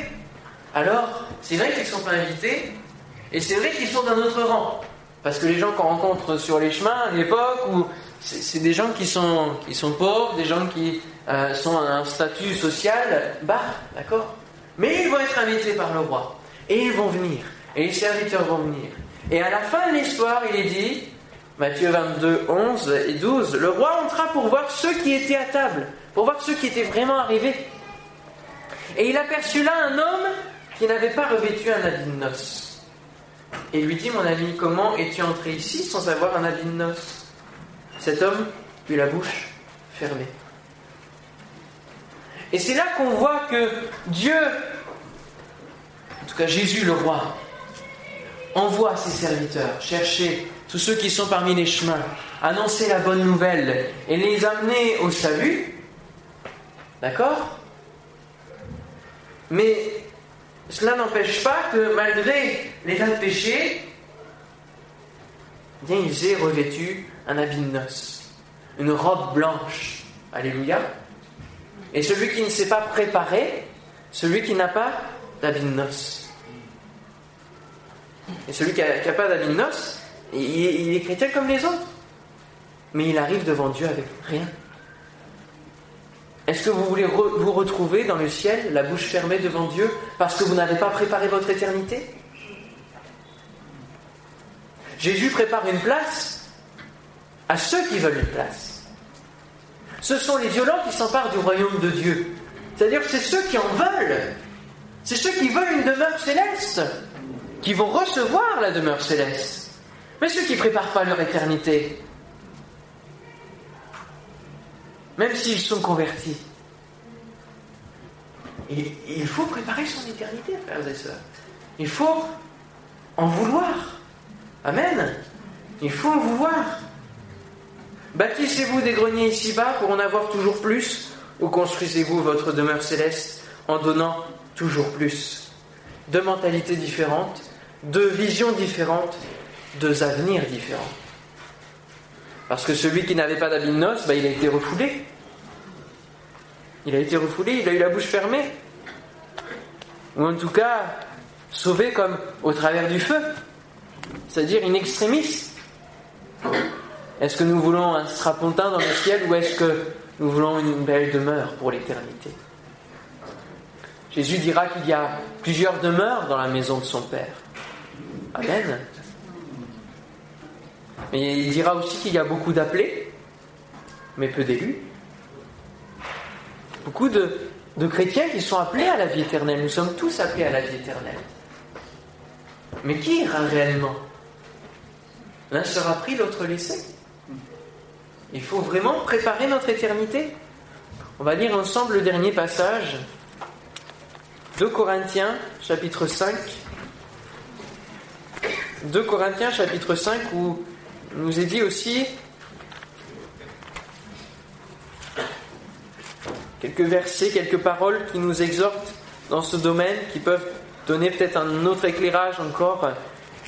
Alors, c'est vrai qu'ils ne sont pas invités et c'est vrai qu'ils sont d'un autre rang. Parce que les gens qu'on rencontre sur les chemins à l'époque, c'est des gens qui sont, qui sont pauvres, des gens qui euh, sont à un statut social bas, d'accord Mais ils vont être invités par le roi. Et ils vont venir. Et les serviteurs vont venir. Et à la fin de l'histoire, il est dit, Matthieu 22, 11 et 12, le roi entra pour voir ceux qui étaient à table, pour voir ceux qui étaient vraiment arrivés. Et il aperçut là un homme qui n'avait pas revêtu un habit de noces et lui dit Mon ami, comment es-tu entré ici sans avoir un habit de noces? Cet homme eut la bouche fermée. Et c'est là qu'on voit que Dieu, en tout cas Jésus le roi, envoie ses serviteurs chercher tous ceux qui sont parmi les chemins, annoncer la bonne nouvelle et les amener au salut. D'accord? Mais cela n'empêche pas que malgré l'état de péché, bien ils aient revêtu un habit de noces, une robe blanche. Alléluia. Et celui qui ne s'est pas préparé, celui qui n'a pas d'habit de noces. Et celui qui n'a pas d'habit de noces, il est chrétien comme les autres. Mais il arrive devant Dieu avec rien. Est-ce que vous voulez vous retrouver dans le ciel, la bouche fermée devant Dieu, parce que vous n'avez pas préparé votre éternité? Jésus prépare une place à ceux qui veulent une place. Ce sont les violents qui s'emparent du royaume de Dieu. C'est-à-dire que c'est ceux qui en veulent. C'est ceux qui veulent une demeure céleste, qui vont recevoir la demeure céleste. Mais ceux qui ne préparent pas leur éternité, même s'ils sont convertis. il faut préparer son éternité, frères et sœurs. Il faut en vouloir. Amen. Il faut en vouloir. Bâtissez-vous des greniers ici-bas pour en avoir toujours plus, ou construisez-vous votre demeure céleste en donnant toujours plus Deux mentalités différentes, deux visions différentes, deux avenirs différents. Parce que celui qui n'avait pas d'habit de bah, il a été refoulé. Il a été refoulé, il a eu la bouche fermée. Ou en tout cas, sauvé comme au travers du feu. C'est-à-dire une extrémiste. Est-ce que nous voulons un strapontin dans le ciel ou est-ce que nous voulons une belle demeure pour l'éternité? Jésus dira qu'il y a plusieurs demeures dans la maison de son Père. Amen. Mais il dira aussi qu'il y a beaucoup d'appelés, mais peu d'élus. Beaucoup de, chrétiens qui sont appelés à la vie éternelle. Nous sommes tous appelés à la vie éternelle. Mais qui ira réellement? L'un sera pris, l'autre laissé. Il faut vraiment préparer notre éternité. On va lire ensemble le dernier passage. 2 Corinthiens, chapitre 5. 2 Corinthiens, chapitre 5, où nous est dit aussi quelques versets, quelques paroles qui nous exhortent dans ce domaine, qui peuvent donner peut-être un autre éclairage encore,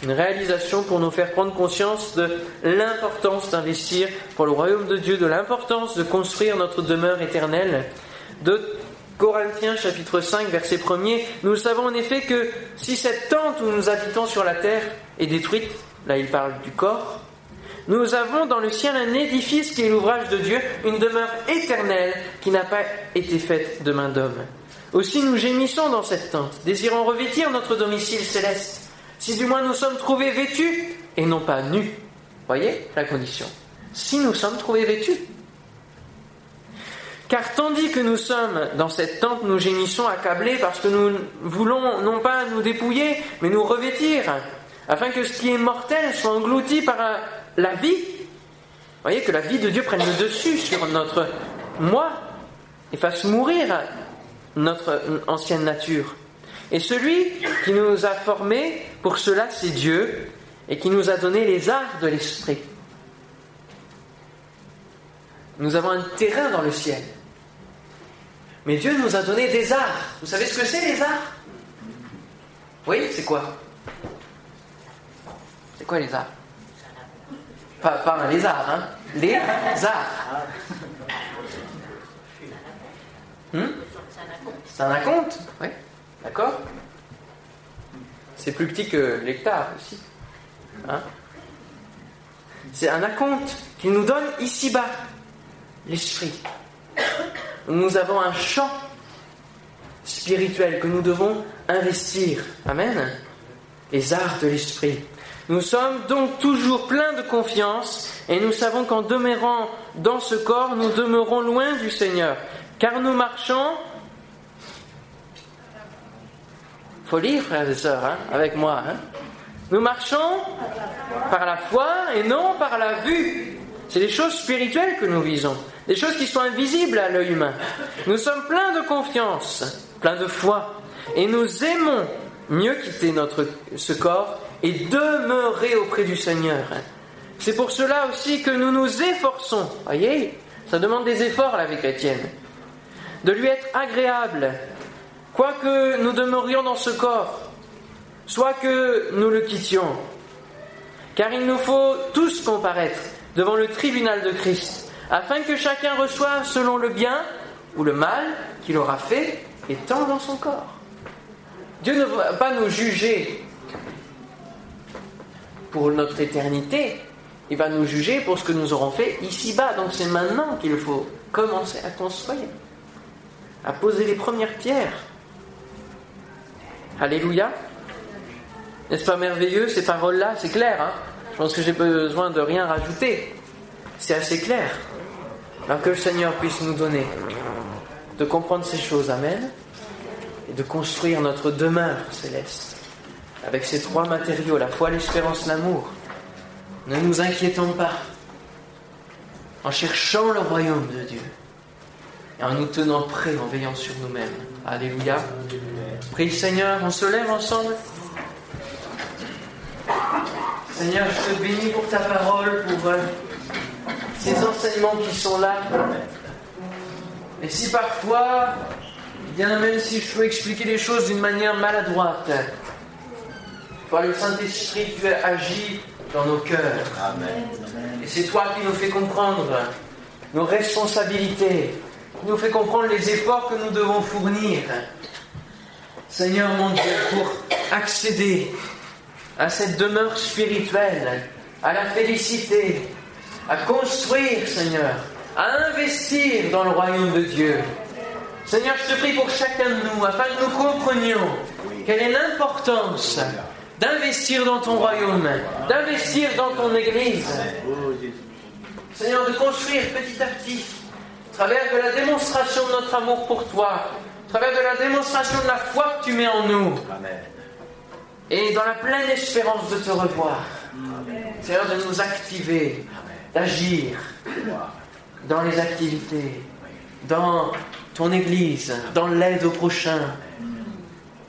une réalisation pour nous faire prendre conscience de l'importance d'investir pour le royaume de Dieu, de l'importance de construire notre demeure éternelle, de Corinthiens chapitre 5 verset 1er, nous savons en effet que si cette tente où nous habitons sur la terre est détruite, là il parle du corps, nous avons dans le ciel un édifice qui est l'ouvrage de Dieu, une demeure éternelle qui n'a pas été faite de main d'homme. Aussi nous gémissons dans cette tente, désirant revêtir notre domicile céleste, si du moins nous sommes trouvés vêtus et non pas nus. Voyez la condition. Si nous sommes trouvés vêtus. Car tandis que nous sommes dans cette tente, nous gémissons accablés parce que nous voulons non pas nous dépouiller, mais nous revêtir, afin que ce qui est mortel soit englouti par la vie. Voyez que la vie de Dieu prenne le dessus sur notre moi et fasse mourir notre ancienne nature. Et celui qui nous a formés pour cela, c'est Dieu, et qui nous a donné les arts de l'esprit. Nous avons un terrain dans le ciel. Mais Dieu nous a donné des arts. Vous savez ce que c'est les arts? Oui, c'est quoi? C'est quoi les arts? Pas, pas un lézard, hein Les arts. Hmm? C'est un acompte, oui, d'accord C'est plus petit que l'hectare aussi. Hein? C'est un acompte qui nous donne ici-bas l'esprit. Nous avons un champ spirituel que nous devons investir. Amen. Les arts de l'esprit. Nous sommes donc toujours pleins de confiance et nous savons qu'en demeurant dans ce corps, nous demeurons loin du Seigneur. Car nous marchons faut lire, frères et sœurs, hein, avec moi. Hein. Nous marchons par la foi et non par la vue. C'est des choses spirituelles que nous visons, des choses qui sont invisibles à l'œil humain. Nous sommes pleins de confiance, pleins de foi, et nous aimons mieux quitter ce corps et demeurer auprès du Seigneur. C'est pour cela aussi que nous nous efforçons, voyez, ça demande des efforts la vie chrétienne, de lui être agréable, quoique nous demeurions dans ce corps, soit que nous le quittions. Car il nous faut tous comparaître devant le tribunal de Christ, afin que chacun reçoive selon le bien ou le mal qu'il aura fait étant dans son corps. Dieu ne va pas nous juger pour notre éternité, il va nous juger pour ce que nous aurons fait ici-bas. Donc c'est maintenant qu'il faut commencer à construire, à poser les premières pierres. Alléluia. N'est-ce pas merveilleux ces paroles-là? C'est clair, hein? Je pense que j'ai besoin de rien rajouter. C'est assez clair. Alors que le Seigneur puisse nous donner de comprendre ces choses, Amen, et de construire notre demeure céleste avec ces trois matériaux, la foi, l'espérance, l'amour. Ne nous inquiétons pas en cherchant le royaume de Dieu et en nous tenant prêts, en veillant sur nous-mêmes. Alléluia. Prie Seigneur, on se lève ensemble. Seigneur, je te bénis pour ta parole, pour euh, ces enseignements qui sont là. Et si parfois, bien même si je peux expliquer les choses d'une manière maladroite, par le Saint-Esprit, tu agis dans nos cœurs. Amen. Et c'est toi qui nous fais comprendre nos responsabilités, qui nous fais comprendre les efforts que nous devons fournir. Seigneur mon Dieu, pour accéder à cette demeure spirituelle, à la félicité, à construire, Seigneur, à investir dans le royaume de Dieu. Seigneur, je te prie pour chacun de nous, afin que nous comprenions quelle est l'importance d'investir dans ton royaume, d'investir dans ton Église. Seigneur, de construire petit à petit, à travers de la démonstration de notre amour pour toi, à travers de la démonstration de la foi que tu mets en nous, et dans la pleine espérance de te revoir. Seigneur, de nous activer, d'agir dans les activités, dans ton Église, dans l'aide au prochain,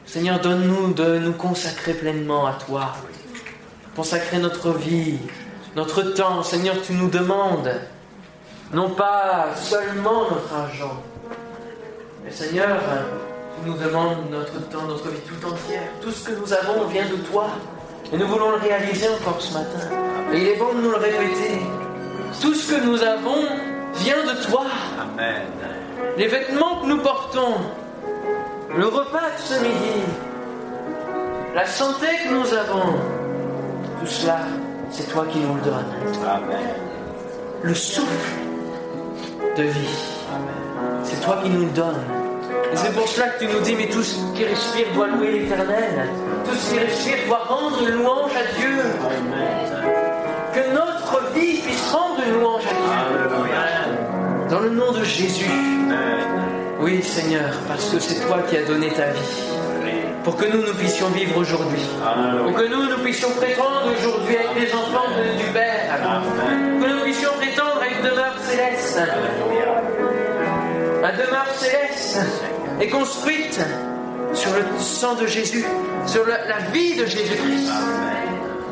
Seigneur, donne-nous de nous consacrer pleinement à toi. Consacrer notre vie, notre temps. Seigneur, tu nous demandes, non pas seulement notre argent, mais Seigneur, tu nous demandes notre temps, notre vie tout entière. Tout ce que nous avons vient de toi. Et nous voulons le réaliser encore ce matin. Et il est bon de nous le répéter. Tout ce que nous avons vient de toi. Amen. les vêtements que nous portons, le repas de ce midi, la santé que nous avons, tout cela, c'est toi qui nous le donnes. Amen. Le souffle de vie, c'est toi qui nous le donnes. Et c'est pour cela que tu nous dis, mais tout ce qui respire doit louer l'Éternel. Tout ce qui respire doit rendre une louange à Dieu. Que notre vie puisse rendre une louange à Dieu. Dans le nom de Jésus. Oui, Seigneur, parce que c'est toi qui as donné ta vie. Pour que nous, nous puissions vivre aujourd'hui. Pour que nous, nous puissions prétendre aujourd'hui être les enfants de- du Père. Amen. Que nous puissions prétendre à une demeure céleste. La demeure céleste est construite sur le sang de Jésus, sur la, la vie de Jésus-Christ.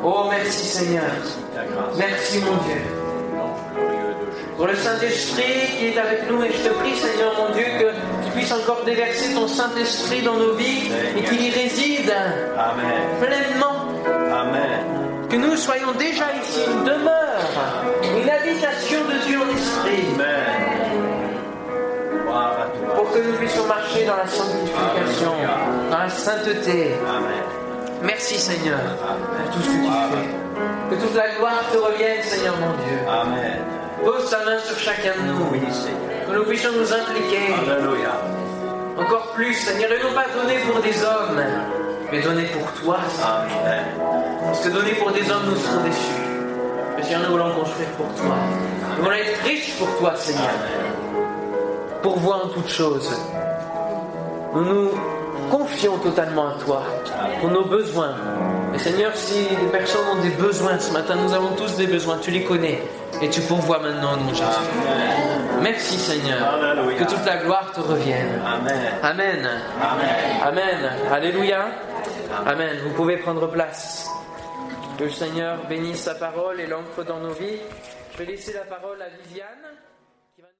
Oh, merci Seigneur. Merci mon Dieu. Pour le Saint-Esprit qui est avec nous, et je te prie Seigneur mon Dieu que tu puisses encore déverser ton Saint-Esprit dans nos vies et qu'il y réside Amen. pleinement. Amen. Que nous soyons déjà ici une demeure, une habitation de Dieu en esprit. Amen. Pour que nous puissions marcher dans la sanctification, dans la sainteté. Amen. Merci Seigneur pour tout ce que tu fais. Que toute la gloire te revienne Seigneur mon Dieu. Amen. Pose ta main sur chacun de nous. Oui, Seigneur. Que nous puissions nous impliquer Alléluia. encore plus Seigneur. Et non pas donner pour des hommes, mais donner pour toi. Seigneur. Amen. Parce que donner pour des hommes nous serons déçus. Mais Seigneur, nous voulons construire pour toi. Nous voulons être riches pour toi Seigneur. Pourvoir en toutes choses. Nous nous confions totalement à toi pour nos besoins. Et Seigneur, si des personnes ont des besoins ce matin, nous avons tous des besoins, tu les connais. Et tu pourvois maintenant, mon Jésus. Amen. Merci Seigneur. Que toute la gloire te revienne. Amen. Amen. Amen. Amen. Alléluia. Amen. Vous pouvez prendre place. Que le Seigneur bénisse sa parole et l'ancre dans nos vies. Je vais laisser la parole à Viviane.